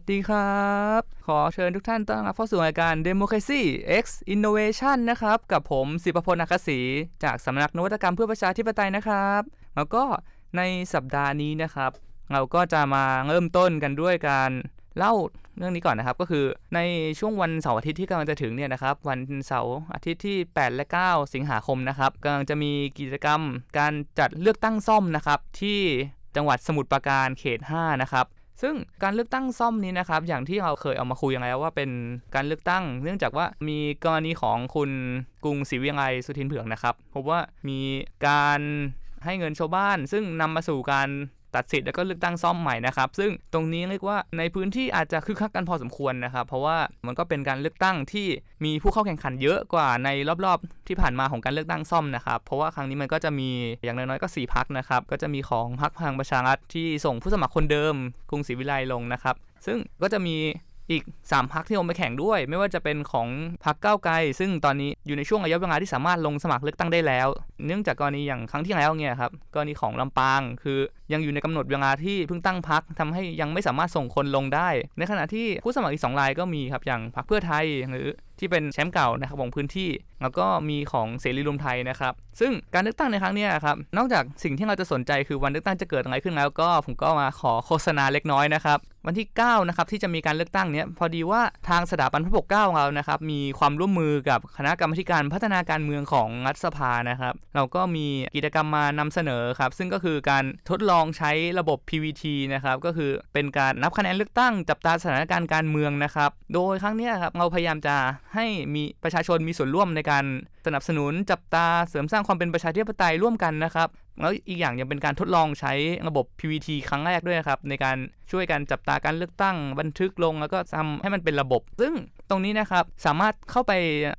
สดีครับ ขอเชิญทุกท่านต้อนรับเข้าสู่รายการ Democracy X Innovation นะครับ กับผมสิปพลอัคศรีจากสำนักนวัตกรรมเพื่อประชาธิปไตยนะครับ แล้วก็ในสัปดาห์นี้นะครับ เราก็จะมาเริ่มต้นกันด้วยการเล่าเรื่องนี้ก่อนนะครับ ก็คือในช่วงวันเสาร์อาทิตย์ที่กำลังจะถึงเนี่ยนะครับ วันเสาร์อาทิตย์ที่ 8 และ 9 สิงหาคมนะครับกำลังจะมีกิจกรรม การจัดเลือกตั้งซ่อมนะครับที่จังหวัดสมุทรปราการเขต 5 นะครับ ซึ่งการเลือกตั้งซ่อมนี้นะครับอย่างที่เราเคยเอามาคุยกันแล้วว่าเป็นการเลือกตั้ง เนื่องจากว่ามีกรณีของคุณกรุงศรีวิไลสุทินเผือกนะครับพบว่ามีการให้เงินชาวบ้าน ซึ่งนำมาสู่การ ตัดสิทธิ์แล้วก็เลือกตั้งซ่อมใหม่นะครับ ซึ่งตรงนี้เรียกว่าในพื้นที่อาจจะคึกคักกันพอสมควรนะครับ เพราะว่ามันก็เป็นการเลือกตั้งที่มีผู้เข้าแข่งขันเยอะกว่าในรอบๆ ที่ผ่านมาของการเลือกตั้งซ่อมนะครับ เพราะว่าครั้งนี้มันก็จะมีอย่างน้อยๆก็ 4พักนะครับ ก็จะมีของพรรคพลังประชารัฐที่ส่งผู้สมัครคนเดิมกรุงศรีวิไลลงนะครับ ซึ่งก็จะมีอีก 3พักที่ลงไปแข่งด้วย ไม่ว่าจะเป็นของพักเก้าไกล ซึ่งตอนนี้อยู่ในช่วงระยะเวลาที่สามารถลงสมัครเลือกตั้งได้แล้ว เนื่องจากกรณีอย่างครั้งที่แล้วเนี่ยครับกรณีของลำปางคือ ยังอยู่ในกำหนดเวลาที่เพิ่งตั้งพักทำให้ยังไม่สามารถส่งคนลงได้ ในขณะที่ผู้สมัครอีก2รายก็มีครับอย่างพักเพื่อไทยหรือที่เป็นแชมป์เก่านะครับของพื้นที่ แล้วก็มีของเสรีรวมไทยนะครับ ซึ่งการเลือกตั้งในครั้งนี้ครับนอกจากสิ่งที่เราจะสนใจคือวันเลือกตั้งจะเกิดอะไรขึ้นแล้วก็ผมก็มาขอโฆษณาเล็กน้อยนะครับ วันที่9นะครับที่จะมีการเลือกตั้งเนี้ยพอดีว่าทางสถาบันพระปกเก้าของเรานะครับมีความร่วมมือกับคณะกรรมการพัฒนาการเมืองของรัฐสภานะครับ เราก็มีกิจกรรมมานำเสนอครับซึ่งก็คือการทดลององใช้ระบบ PVT นะครับก็คือเป็นการนับคะแนนเลือกตั้งจับตาสถานการณ์การเมืองนะครับโดยครั้งนี้ครับเราพยายามจะให้มีประชาชนมีส่วนร่วมในการสนับสนุนจับตาเสริมสร้างความเป็นประชาธิปไตยร่วมกันนะครับ แล้วอีกอย่างยังเป็นการทดลองใช้ระบบ PVT ครั้งแรกด้วยครับ ในการช่วยกันจับตาการเลือกตั้งบันทึกลงแล้วก็ทำให้มันเป็นระบบ ซึ่งตรงนี้นะครับ สามารถเข้าไป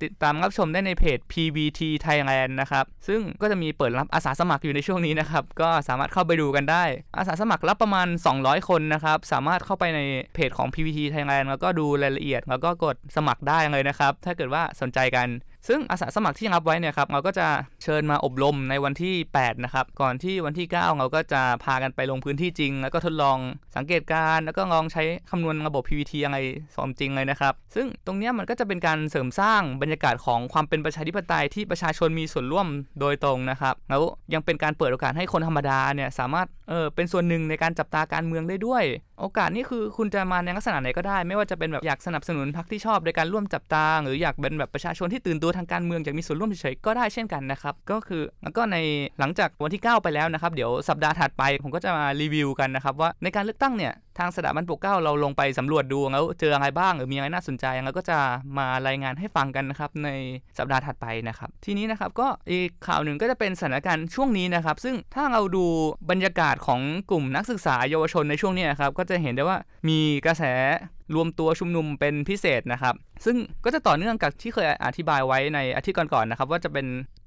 ติดตามรับชมได้ในเพจ PVT Thailand นะครับ ซึ่งก็จะมีเปิดรับอาสาสมัครอยู่ในช่วงนี้นะครับ ก็สามารถเข้าไปดูกันได้ อาสาสมัครรับประมาณ 200 คนนะครับ สามารถเข้าไปในเพจของ PVT Thailand แล้วก็ดูรายละเอียด แล้วก็กดสมัครได้เลยนะครับ ถ้าเกิดว่าสนใจกัน ซึ่งอาสาสมัครที่รับไว้เนี่ยครับเราก็จะเชิญมาอบรมในวันที่ 8 นะครับ ก่อนที่วันที่ 9 เราก็จะพากันไปลงพื้นที่จริง แล้วก็ทดลองสังเกตการแล้วก็ลองใช้คำนวณระบบ PVT ยังไงสอมจริงเลยนะครับ ซึ่งตรงนี้มันก็จะเป็นการเสริมสร้างบรรยากาศของความเป็นประชาธิปไตยที่ประชาชนมีส่วนร่วมโดยตรงนะครับ แล้วยังเป็นการเปิดโอกาสให้คนธรรมดาเนี่ยสามารถเออเป็นส่วนหนึ่งในการจับตาการเมืองได้ด้วย โอกาสนี้คือคุณจะมาในลักษณะไหนก็ได้ ไม่ว่าจะเป็นแบบอยากสนับสนุนพรรคที่ชอบในการร่วมจับตาหรืออยากเป็นแบบประชาชนที่ตื่นตัวทางการเมืองอยากมีส่วนร่วมเฉยๆก็ได้เช่นกันนะครับก็คือแล้วก็ในหลังจากวันที่ 9 ไปแล้วนะครับเดี๋ยวสัปดาห์ถัดไปผมก็จะมารีวิวกันนะครับว่าในการเลือกตั้งเนี่ยทางสถาบันปกเก้าเราลงไปสำรวจดูแล้วเจออะไรบ้างหรือมีอะไรน่าสนใจแล้วก็จะมารายงานให้ฟังกันนะครับในสัปดาห์ถัดไปนะครับ ทีนี้นะครับก็อีกข่าวหนึ่งก็จะเป็นสถานการณ์ช่วงนี้นะครับ ซึ่งถ้าเราดูบรรยากาศของกลุ่มนักศึกษาเยาวชนในช่วงนี้นะครับก็จะเห็นได้ว่ามีกระแส รวมตัวชุมนุมเป็นพิเศษนะครับ ซึ่งก็จะต่อเนื่องกับที่เคยอธิบายไว้ในอาทิตย์ก่อนๆนะครับ ว่าจะเป็น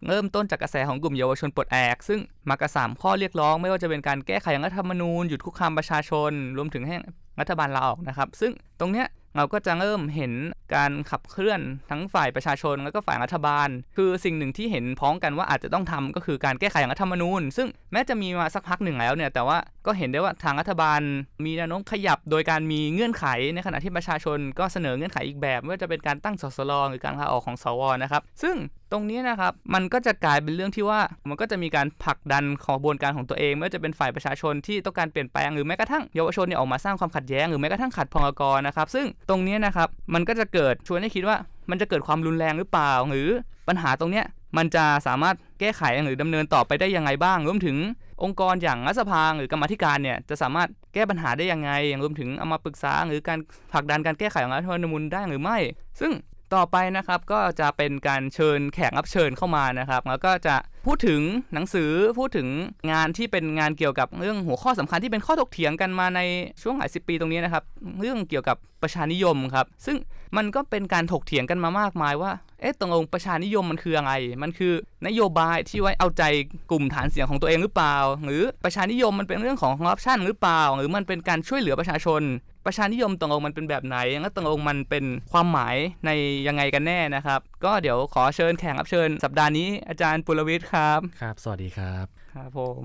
เริ่มต้นจากกระแสของกลุ่มเยาวชนปลดแอก ซึ่งมากระสามข้อเรียกร้อง ไม่ว่าจะเป็นการแก้ไขรัฐธรรมนูญหยุดคุกคามประชาชน รวมถึงให้รัฐบาลลาออกนะครับ ซึ่งตรงเนี้ย เราก็จะเริ่มเห็นการขับเคลื่อนทั้งฝ่ายประชาชนแล้วก็ฝ่ายรัฐบาล คือสิ่งหนึ่งที่เห็นพ้องกันว่าอาจจะต้องทำก็คือการแก้ไขรัฐธรรมนูญ ซึ่งแม้จะมีมาสักพักหนึ่งแล้วเนี่ยแต่ว่าก็เห็นได้ว่าทางรัฐบาล มีแนวโน้มขยับโดยการมีเงื่อนไขในขณะที่ประชาชนก็เสนอเงื่อนไขอีกแบบว่าจะเป็นการตั้งสสรหรือการลาออกของสวนะครับซึ่งตรงนี้นะครับมันก็จะกลายเป็นเรื่องที่ว่ามันก็จะมีการผลักดันขบวนการของตัวเองไม่ว่าจะเป็นฝ่ายประชาชนที่ต้องการเปลี่ยนแปลงหรือแม้กระทั่งเยาวชนเนี่ยออกมาสร้างความขัดแย้งหรือแม้กระทั่งขัดพงกรนะครับ ซึ่งตรงนี้นะครับมันก็จะเกิดชวนให้คิดว่ามันจะเกิดความรุนแรงหรือเปล่า หรือปัญหาตรงเนี้ยมันจะสามารถแก้ไขหรือดำเนินต่อไปได้ยังไงบ้าง รวมถึงองค์กรอย่างรัฐสภาหรือกรรมธิการเนี่ยจะสามารถแก้ปัญหาได้ยังไงอย่างรวมถึงเอามาปรึกษาหรือการผลักดันการแก้ไขของรัฐธรรมนูญได้หรือไม่ ซึ่ง ต่อไปนะครับก็จะเป็นการเชิญแขกรับเชิญเข้ามานะครับ แล้วก็จะพูดถึงหนังสือพูดถึงงานที่เป็นงานเกี่ยวกับเรื่องหัวข้อสำคัญที่เป็นข้อถกเถียงกันมาในช่วงหลายสิบปีตรงนี้นะครับ เรื่องเกี่ยวกับประชานิยมครับ ซึ่งมันก็เป็นการถกเถียงกันมามากมายว่าเอ๊ะตรงองประชานิยมมันคืออะไร มันคือนโยบายที่ไว้เอาใจกลุ่มฐานเสียงของตัวเองหรือเปล่า หรือประชานิยมมันเป็นเรื่องของคอร์รัปชันหรือเปล่า หรือมันเป็นการช่วยเหลือประชาชน ประชานิยมตรงองมันเป็นแบบไหนแล้วตรงองมันเป็นความหมายในยังไงกันแน่นะครับ ก็เดี๋ยวขอเชิญแขกรับเชิญ สัปดาห์นี้อาจารย์ปุรวิทย์ครับ ครับ สวัสดีครับ ครับผม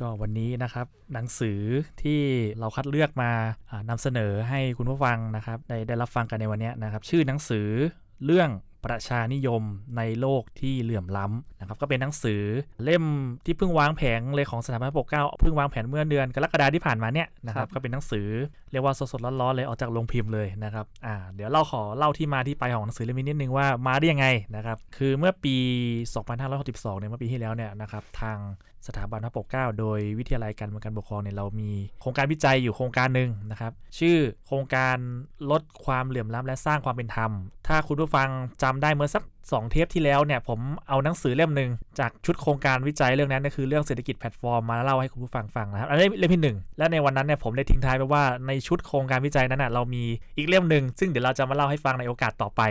ก็วันนี้นะครับหนังสือที่เราคัดเลือกมาอ่านำเสนอให้คุณผู้ฟังนะครับได้ได้รับฟังกันในวันนี้นะครับ ชื่อหนังสือเรื่อง ประชานิยมในโลกที่เหลื่อมล้ำนะครับก็เป็นหนังสือเล่มที่เพิ่งวางแผงเลยของสถาบันปกเก้าเพิ่งวางแผนเมื่อเดือนกรกฎาที่ผ่านมาเนี่ยนะครับก็เป็นหนังสือเรียกว่าสดๆร้อนๆเลยออกจากโรงพิมพ์เลยนะครับอ่าเดี๋ยวเราขอเล่าที่มาที่ไปของหนังสือเล่มนี้นิดนึงว่ามาได้ยังไงนะครับคือเมื่อปี 2562เนี่ยเมื่อปีที่แล้วเนี่ยนะครับทางสถาบันพระปกเก้าโดยวิทยาลัยการเมืองการปกครองเนี่ยเรามีโครงการวิจัยอยู่โครงการหนึ่งนะครับชื่อโครงการลดความเหลื่อมล้ำและสร้างความเป็นธรรม ถ้าคุณผู้ฟังจำำได้เมื่อสัก 2 เทปที่แล้วเนี่ยผมเอาหนังสือเล่มหนึ่งจากชุดโครงการวิจัยเรื่องนั้นก็คือเรื่องเศรษฐกิจแพลตฟอร์มมาเล่าให้คุณผู้ฟังฟังนะครับอันนี้เล่มที่หนึ่งและในวันนั้นเนี่ยผมได้ทิ้งท้ายไปว่าในชุดโครงการวิจัยนั้นนะเรามีอีกเล่มหนึ่งซึ่งเดี๋ยวเราจะมาเล่าให้ฟังในโอกาสต่อไป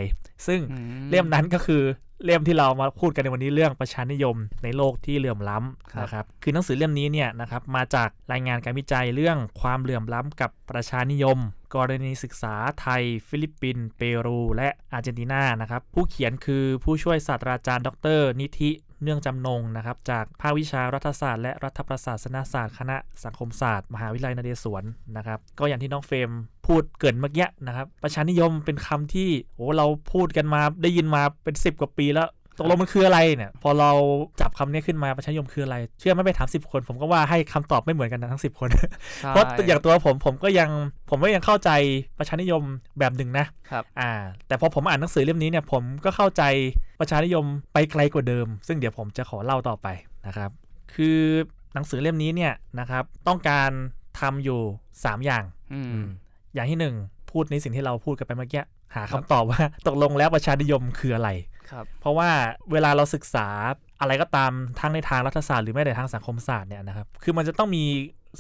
ซึ่งอือเล่มนั้นก็คือเล่มที่เรามาพูดกันในวันนี้เรื่องประชานิยมในโลกที่เหลื่อมล้ำนะครับ คือหนังสือเล่มนี้เนี่ยนะครับมาจากรายงานการวิจัยเรื่องความเหลื่อมล้ำกับประชานิยม กรณีศึกษาไทย ฟิลิปปินส์เปรูและอาร์เจนตินานะครับผู้เขียนคือผู้ช่วยศาสตราจารย์ ดร นิธิเนื่องจำนงนะครับจากภาควิชารัฐศาสตร์และรัฐประศาสนศาสตร์คณะสังคมศาสตร์ มหาวิทยาลัยนเรศวรนะครับก็อย่างที่น้องเฟรมพูดเกินเมื่อกี้นะครับประชานิยมเป็นคำที่โอ้เราพูดกันมาได้ยินมาเป็น 10 กว่าปีแล้ว ตกลงมันคืออะไรเนี่ย พอเราจับคำนี้ขึ้นมาประชานิยมคืออะไร เชื่อไหม่ไปถามสิบคน ผมก็ว่าให้คำตอบไม่เหมือนกันนะทั้ง10คนใช่เพราะอย่างตัวผมผมก็ยังผมก็ยังเข้าใจประชานิยมแบบหนึ่งนะครับอ่า แต่พอผมอ่านหนังสือเล่มนี้เนี่ยผมก็เข้าใจประชานิยมไปไกลกว่าเดิม ซึ่งเดี๋ยวผมจะขอเล่าต่อไปนะครับ คือหนังสือเล่มนี้เนี่ยนะครับต้องการทำอยู่ 3 อย่างอืมอย่างที่หนึ่งพูดในสิ่งที่เราพูดกันไปเมื่อกี้หาคำตอบว่าตกลงแล้วประชานิยมคืออะไร ครับเพราะว่าเวลาเราศึกษาอะไรก็ตามทั้งในทางรัฐศาสตร์หรือแม้แต่ทางสังคมศาสตร์เนี่ยนะครับคือมันจะต้องมี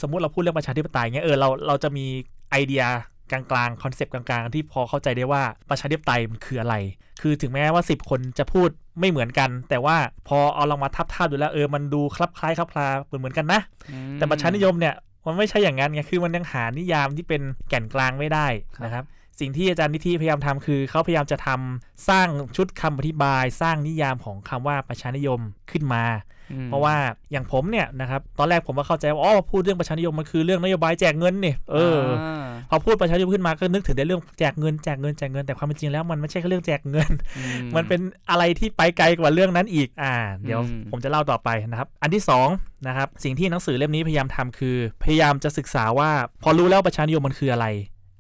สมมุติเราพูดเรื่องประชาธิปไตยเงี้ยเออเราเราจะมีไอเดียกลางๆคอนเซปต์กลางๆ ที่พอเข้าใจได้ว่าประชาธิปไตยมันคืออะไร คือถึงแม้ว่า 10 คนจะพูดไม่เหมือนกัน แต่ว่าพอเอาลองมาทับทาบดูแล้วเออมันดูคลับคล้ายคลับคลาเหมือนเหมือนกันนะอืมแต่ประชานิยมเนี่ยมันไม่ใช่อย่างนั้นไงคือมันยังหานิยามที่เป็นแก่นกลางไม่ได้ครับนะครับ สิ่งที่อาจารย์นิธิพยายามทำคือเขาพยายามจะทำสร้างชุดคำอธิบาย สร้างนิยามของคำว่าประชานิยมขึ้นมาอืมเพราะว่าอย่างผมเนี่ยนะครับตอนแรกผมก็เข้าใจว่าอ๋อพูดเรื่องประชานิยมมันคือเรื่องนโยบายแจกเงินนี่เอออาพอพูดประชานิยมขึ้นมาก็นึกถึงแต่เรื่องแจกเงินแจกเงินแจกเงินแต่ความเป็นจริงแล้วมันไม่ใช่แค่เรื่องแจกเงินอืมันเป็นอะไรที่ไปไกลกว่าเรื่องนั้นอีกอ่า เดี๋ยวอืมผมจะเล่าต่อไปนะครับ อันที่2นะครับสิ่งที่หนังสือเล่มนี้พยายามทำคือ พยายามจะศึกษาว่า พอรู้แล้วประชานิยมมันคืออะไร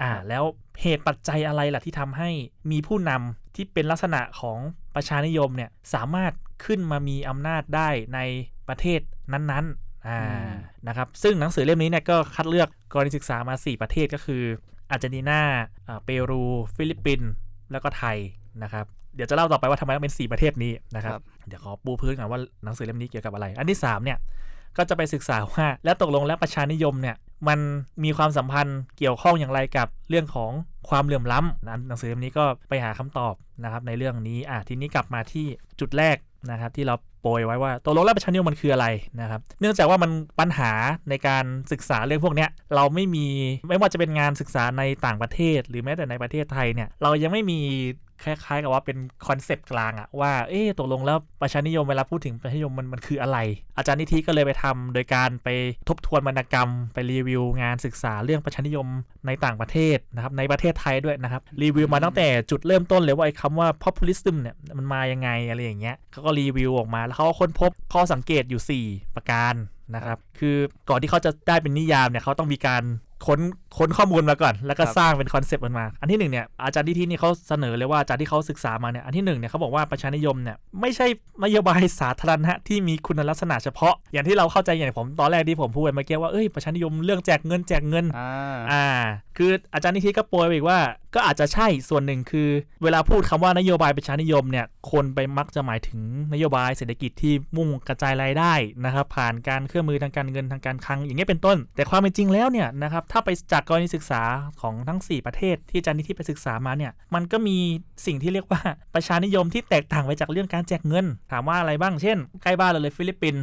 อ่า แล้วเหตุปัจจัยอะไรล่ะที่ทำให้มีผู้นำที่เป็นลักษณะของประชานิยมเนี่ยสามารถขึ้นมามีอำนาจได้ในประเทศนั้นๆอ่านะครับซึ่งหนังสือเล่มนี้เนี่ยก็คัดเลือกกรณีศึกษามา 4 ประเทศก็คืออาร์เจนตินาอ่าเปรู ฟิลิปปินส์แล้วก็ไทยนะครับเดี๋ยวจะเล่าต่อไปว่าทำไมต้องเป็น 4 ประเทศนี้นะครับครับเดี๋ยวขอปูพื้นก่อนว่าหนังสือเล่มนี้เกี่ยวกับอะไร อันที่ 3 เนี่ย ก็จะไปศึกษาว่า แล้วตกลงแล้วประชานิยมเนี่ยมันมีความสัมพันธ์เกี่ยวข้องอย่างไรกับเรื่องของความเหลื่อมล้ำนะหนังสือเล่มนี้ก็ไปหาคำตอบนะครับในเรื่องนี้อะทีนี้กลับมาที่จุดแรกนะครับที่เราโปรยไว้ว่าตกลงแล้วประชานิยมมันคืออะไรนะครับ เนื่องจากว่ามันปัญหาในการศึกษาเรื่องพวกนี้เราไม่มีไม่ว่าจะเป็นงานศึกษาในต่างประเทศ หรือแม้แต่ในประเทศไทยเนี่ยเรายังไม่มี คล้ายๆกับว่าเป็นคอนเซปต์กลางอะว่าเอ๊ะตกลงแล้วประชานิยมเวลาพูดถึงประชานิยมมันมันคืออะไร อาจารย์นิธิก็เลยไปทำโดยการไปทบทวนวรรณกรรม ไปรีวิวงานศึกษาเรื่องประชานิยมในต่างประเทศนะครับในประเทศไทยด้วยนะครับรีวิวมาตั้งแต่จุดเริ่มต้นเลยว่าไอ้คำว่า populism เนี่ยมันมายังไงอะไรอย่างเงี้ยเขาก็รีวิวออกมาแล้วเขาก็ค้นพบข้อสังเกตอยู่ 4 ประการนะครับ คือก่อนที่เขาจะได้เป็นนิยามเนี่ยเขาต้องมีการ ค้นค้นข้อมูลมาก่อน แล้วก็ครับสร้างเป็นคอนเซปต์มันมา อันที่หนึ่งเนี่ยอาจารย์ที่ที่นี่เขาเสนอเลยว่าอาจารย์ที่เขาศึกษามาเนี่ยอันที่หนึ่งเนี่ยเขาบอกว่าประชานิยมเนี่ยไม่ใช่นโยบายสาธารณะที่มีคุณลักษณะเฉพาะ อย่างที่เราเข้าใจอย่างผมตอนแรกที่ผมพูดไปเมื่อกี้ว่าเอ้ยประชานิยมเรื่องแจกเงินแจกเงินอ่าอ่าคืออาจารย์นิธิก็โปรยไปอีกว่า ก็อาจจะใช่ส่วนหนึ่งคือ เวลาพูดคำว่านโยบายประชานิยมเนี่ยคนไปมักจะหมายถึงนโยบายเศรษฐกิจที่มุ่งกระจายรายได้นะครับผ่านการเครื่องมือทางการเงินทางการคลังอย่างเงี้ยเป็นต้น แต่ความเป็นจริงแล้วเนี่ยนะครับถ้าไปจากกรณีศึกษาของทั้ง 4 ประเทศที่อาจารย์นิธิไปศึกษามาเนี่ยมันก็มีสิ่งที่เรียกว่าประชานิยมที่แตกต่างไปจากเรื่องการแจกเงิน ถามว่าอะไรบ้างเช่นใกล้บ้านเราเลยฟิลิปปินส์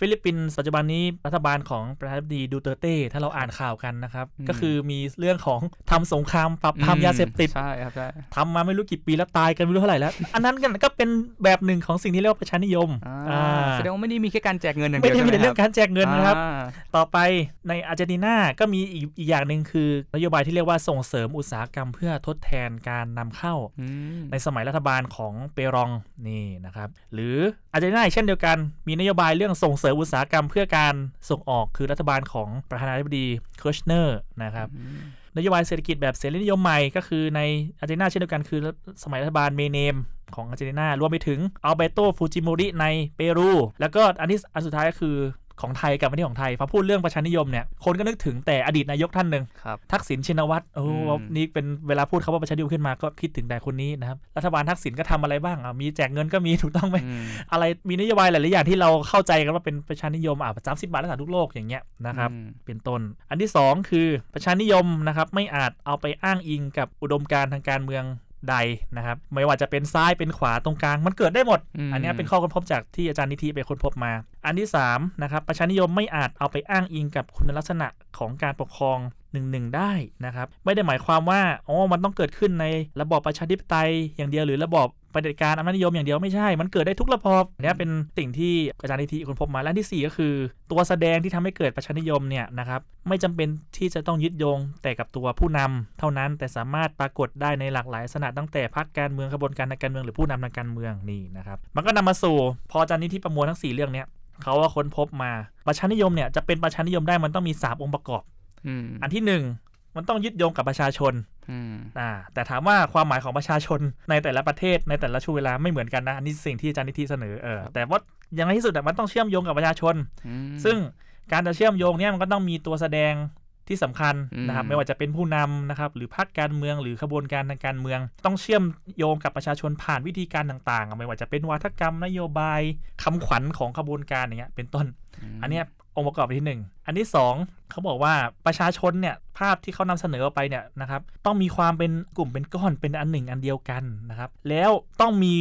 ฟิลิปปินส์ปัจจุบันนี้รัฐบาลของประธานาธิบดีดูเตอร์เต้ถ้าเราอ่านข่าวกันนะครับอืมก็คือมีเรื่องของทำสงครามปราบปรามยาเสพติดใช่ครับใช่ทำมาไม่รู้กี่ปีแล้วตายกันไม่รู้เท่าไหร่แล้ว อันนั้นกันก็เป็นแบบหนึ่งของสิ่งที่เรียกว่าประชานิยมอ่าอ่าแสดงว่าไม่ได้มีแค่การแจกเงินอย่างไม่เดียวได้มีใช่แต่ไหมเรื่องการแจกเงินนะครับอ่าต่อไปในอาร์เจนตินาก็มีอีกอีกอย่างหนึ่งคือนโยบายที่เรียกว่าส่งเสริมอุตสาหกรรม เพื่อทดแทนการนำเข้าอืมในสมัยรัฐบาลของเปรองนี่นะครับหรืออาร์เจนตินาอีกเช่นเดียวกัน มีนโยบายเรื่องส่งเสริมอุตสาหกรรมเพื่อการส่งออกคือรัฐบาลของประธานาธิบดีเคิร์ชเนอร์นะครับอืมนโยบายเศรษฐกิจแบบเสรีนิยมใหม่ก็คือในอาร์เจนตินาเช่นเดียวกันคือสมัยรัฐบาลเมเนมของอาร์เจนตินารวมไปถึงอัลเบโตฟูจิโมริในเปรู แล้วก็อันที่อันสุดท้ายก็คือ ของไทยกับประเทศของไทยพอพูดเรื่องประชานิยมเนี่ยคนก็นึกถึงแต่อดีตนายกท่านหนึ่งครับทักษิณชินวัตรโอ้อืมนี่เป็นเวลาพูดคำว่าประชานิยมขึ้นมาก็คิดถึงแต่คนนี้นะครับรัฐบาลทักษิณก็ทำอะไรบ้างอะมีแจกเงินก็มีถูกต้องไหมอืมอะไรมีนโยบายหลายๆอย่างที่เราเข้าใจกันว่าเป็นประชานิยมอะสามสิบบาทรักษาทุกโรคอย่างเงี้ยนะครับอืมเป็นต้น อันที่ 2 คือประชานิยมนะครับไม่อาจเอาไปอ้างอิงกับอุดมการณ์ทางการเมือง ใดนะครับ ไม่ว่าจะเป็นซ้ายเป็นขวาตรงกลาง มันเกิดได้หมดอืมอันเนี้ยเป็นข้อค้นพบจากที่อาจารย์นิธิไปค้นพบมา อันที่3นะครับประชานิยมไม่อาจเอาไปอ้างอิงกับคุณลักษณะของการปกครองหนึ่งหนึ่งได้นะครับ ไม่ได้หมายความว่าอ๋อมันต้องเกิดขึ้นในระบอบประชาธิปไตยอย่างเดียวหรือระบอบ เผด็จการอำนาจนิยมอย่างเดียวไม่ใช่ มันเกิดได้ทุกระบอบเนี่ยเป็นสิ่งที่อาจารย์นิธิค้นพบมาและอันที่สี่ก็คือ ตัวแสดงที่ทำให้เกิดประชานิยมเนี่ยนะครับไม่จำเป็นที่จะต้องยึดโยงแต่กับตัวผู้นำเท่านั้นแต่สามารถปรากฏได้ในหลากหลายลักษณะตั้งแต่พรรคการเมืองขบวนการทางการเมืองหรือผู้นำทางการเมืองนี่นะครับมันก็นำมาสู่ พออาจารย์นิธิประมวลทั้งสี่เรื่องเนี้ยเขาว่าค้นพบมาประชานิยมเนี่ยจะเป็นประชานิยมได้มันต้องมีสามองค์ประกอบอืมอันที่หนึ่ง มันต้องยึดโยงกับประชาชนอืมอ่า แต่ถามว่าความหมายของประชาชนในแต่ละประเทศในแต่ละช่วงเวลาไม่เหมือนกันนะอันนี้สิ่งที่อาจารย์นิธิเสนอเออแต่ว่าอย่างไรที่สุดอะมันต้องเชื่อมโยงกับประชาชนอืมซึ่งการจะเชื่อมโยงเนี่ยมันก็ต้องมีตัวแสดงที่สำคัญอืมนะครับไม่ว่าจะเป็นผู้นำนะครับหรือพรรคการเมืองหรือขบวนการทางการเมือง ต้องเชื่อมโยงกับประชาชนผ่านวิธีการต่างๆ ไม่ว่าจะเป็นวาทกรรมนโยบายคำขวัญของขบวนการอย่างเงี้ยเป็นต้น อันเนี้ย องค์ประกอบอันที่หนึ่งอันที่สองเขาบอกว่าประชาชนเนี่ยภาพที่เขานำเสนอออกไปเนี่ยนะครับต้องมีความเป็นกลุ่มเป็นก้อนเป็นอันหนึ่งอันเดียวกันนะครับแล้วต้องมี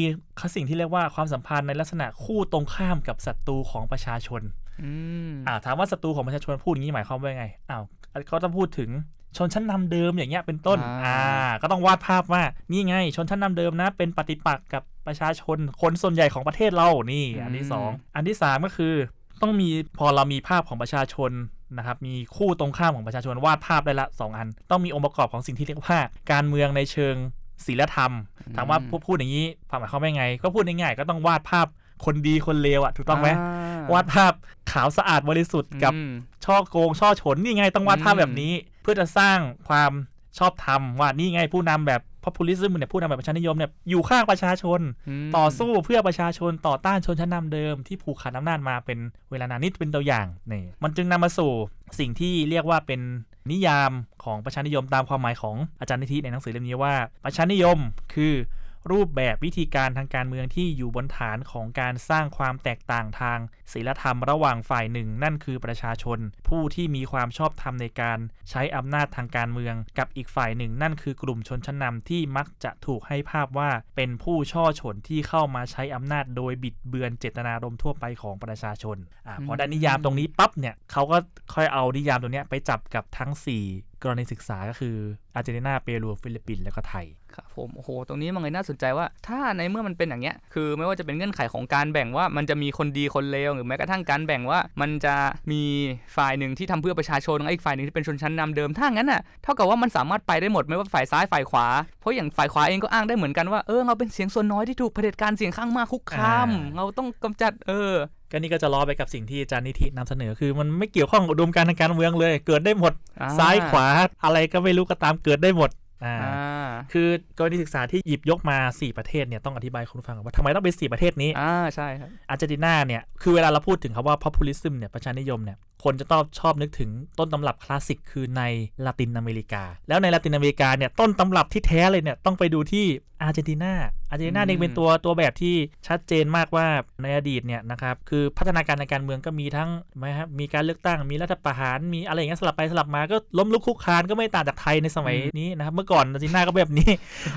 สิ่งที่เรียกว่าความสัมพันธ์ในลักษณะคู่ตรงข้ามกับศัตรูของประชาชนอืมอ่าถามว่าศัตรูของประชาชนพูดอย่างนี้หมายความว่าไงอ้าวเขาต้องพูดถึงชนชั้นนำเดิมอย่างเงี้ยเป็นต้น อ่า ก็ต้องวาดภาพว่า นี่ไง ชนชั้นนำเดิมนะ เป็นปฏิปักษ์กับประชาชนคนส่วนใหญ่ของประเทศเรา นี่ อันที่สองอันที่สามก็คือ ต้องมีพอเรามีภาพของประชาชนนะครับมีคู่ตรงข้ามของประชาชนวาดภาพได้ละสองอัน ต้องมีองค์ประกอบของสิ่งที่เรียกว่าการเมืองในเชิงศีลธรรม ถามว่าพูดพูดอย่างนี้ความหมายเขามว่าไง ก็พูดง่ายๆก็ต้องวาดภาพคนดีคนเลวอะถูกต้องไหมอ่วาดภาพขาวสะอาดบริสุทธิ์กับอืมช่อโกงช่อฉนนี่ไงต้องวาดภาพอืมแบบนี้ เพื่อจะสร้างความชอบธรรมว่านี่ไงผู้นำแบบ populism เนี่ยผู้นำแบบประชานิยมเนี่ยอยู่ข้างประชาชนมต่อสู้เพื่อประชาชนต่อต้านชนชั้นนำเดิมที่ผูกขาดอำนาจมาเป็นเวลานานนี่เป็นตัวอย่างนี่มันจึงนำมาสู่สิ่งที่เรียกว่าเป็นนิยามของประชานิยมตามความหมายของอาจารย์นิธิในหนังสือเล่มนี้ว่า ประชานิยมคือ รูปแบบวิธีการทางการเมืองที่อยู่บนฐานของการสร้างความแตกต่างทางศีลธรรมระหว่างฝ่ายหนึ่ง นั่นคือประชาชน ผู้ที่มีความชอบธรรมในการใช้อำนาจทางการเมือง กับอีกฝ่ายหนึ่ง นั่นคือกลุ่มชนชั้นนำที่มักจะถูกให้ภาพว่าเป็นผู้ช่อฉนที่เข้ามาใช้อำนาจโดยบิดเบือนเจตนารมณ์ทั่วไปของประชาชนอาพอได้นิยามตรงนี้ปั๊บเนี่ยเขาก็ค่อยเอานิยามตรงเนี้ยไปจับกับทั้ง 4 กรณีศึกษาก็คืออาร์เจนตินาเปรูฟิลิปปินส์แล้วก็ไทย ครับผมโอ้โหตรงนี้มันเลยน่าสนใจว่า ถ้าในเมื่อมันเป็นอย่างเงี้ยคือไม่ว่าจะเป็นเงื่อนไขของการแบ่งว่ามันจะมีคนดีคนเลวหรือแม้กระทั่งการแบ่งว่า มันจะมีฝ่ายหนึ่งที่ทำเพื่อประชาชนและอีกฝ่ายหนึ่งที่เป็นชนชั้นนำเดิมถ้างั้นน่ะเท่ากับว่ามันสามารถไปได้หมดไม่ว่าฝ่ายซ้ายฝ่ายขวา เพราะอย่างฝ่ายขวาเองก็อ้างได้เหมือนกันว่าเออเราเป็นเสียงส่วนน้อยที่ถูกเผด็จการเสียงข้างมากคุกคามอ่าเราต้องกำจัดเออก็นี่ก็จะล้อไปกับสิ่งที่อาจารย์นิธินำเสนอคือมันไม่เกี่ยวข้องกับอุดมการณ์ทางการเมืองเลย เกิดได้หมดอ่าซ้ายขวาอะไรก็ไม่รู้ก็ตามเกิดได้หมด อ่าอ่าคือกรณีศึกษาที่หยิบยกมา 4 ประเทศเนี่ยต้องอธิบายให้คุณผู้ฟังก่อนว่าทำไมต้องเป็น 4 ประเทศนี้อ่าใช่ครับอาร์เจนตินาเนี่ยคือเวลาเราพูดถึงคำว่า populism เนี่ยประชานิยมเนี่ย คนจะต้องชอบนึกถึงต้นตำรับคลาสสิกคือในลาตินอเมริกา แล้วในลาตินอเมริกาเนี่ยต้นตำรับที่แท้เลยเนี่ยต้องไปดูที่อาร์เจนตินาอาร์เจนตินาเนี่ยเป็นตัวตัวแบบที่ชัดเจนมากว่าในอดีตเนี่ยนะครับคือพัฒนาการในการเมืองก็มีทั้งไหมครับมีการเลือกตั้งมีรัฐประหารมีอะไรอย่างเงี้ยสลับไปสลับมาก็ล้มลุกคลุกคลานก็ไม่ต่างจากไทยในสมัยนี้นะครับเมื่อก่อนอาร์เจนตินาก็แบบนี้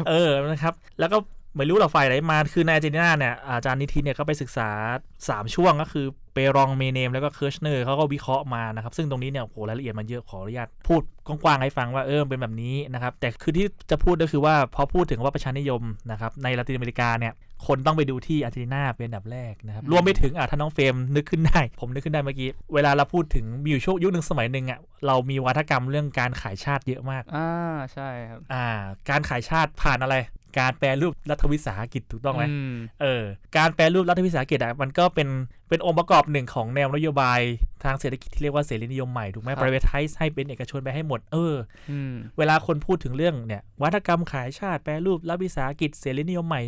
เออนะครับแล้วก็ ไม่รู้หรอกฝ่ายไหนมา คือในอาร์เจนตินาเนี่ยอาจารย์นิธิเนี่ยก็ไปศึกษา 3 ช่วงก็คือเปรองเมเนมแล้วก็เคิร์ชเนอร์เขาก็วิเคราะห์มานะครับ ซึ่งตรงนี้เนี่ยโหรายละเอียดมันเยอะขออนุญาตพูดกว้างๆให้ฟังว่าเออเป็นแบบนี้นะครับ แต่คือที่จะพูดก็คือว่าพอพูดถึงว่าประชานิยมนะครับในละตินอเมริกาเนี่ยคนต้องไปดูที่อาร์เจนตินาเป็นอันดับแรกนะครับรวมไปถึงอะถ้าน้องเฟรมนึกขึ้นได้ ผมนึกขึ้นได้เมื่อกี้ เวลาเราพูดถึงมีอยู่ช่วงยุคหนึ่งสมัยหนึ่งอะเรามีวัฒกรรมเรื่องการขายชาติเยอะมากอ่าใช่ครับอ่าการขายชาติผ่านอะไร การแปลรูปรัฐวิสาหกิจถูกต้องไหมมเออ การแปลรูปรัฐวิสาหกิจอะมันก็เป็นเป็นองค์ประกอบหนึ่งของแนวนโยบายทางเศรษฐกิจที่เรียกว่าเสรีนิยมใหม่ถูกไหม privatize ให้เป็นเอกชนไปให้หมด เอออืมเวลาคนพูดถึงเรื่องเนี่ยวัฒกรรมขายชาติแปรรูปรัฐวิสาหกิจเสรีนิยมใหม่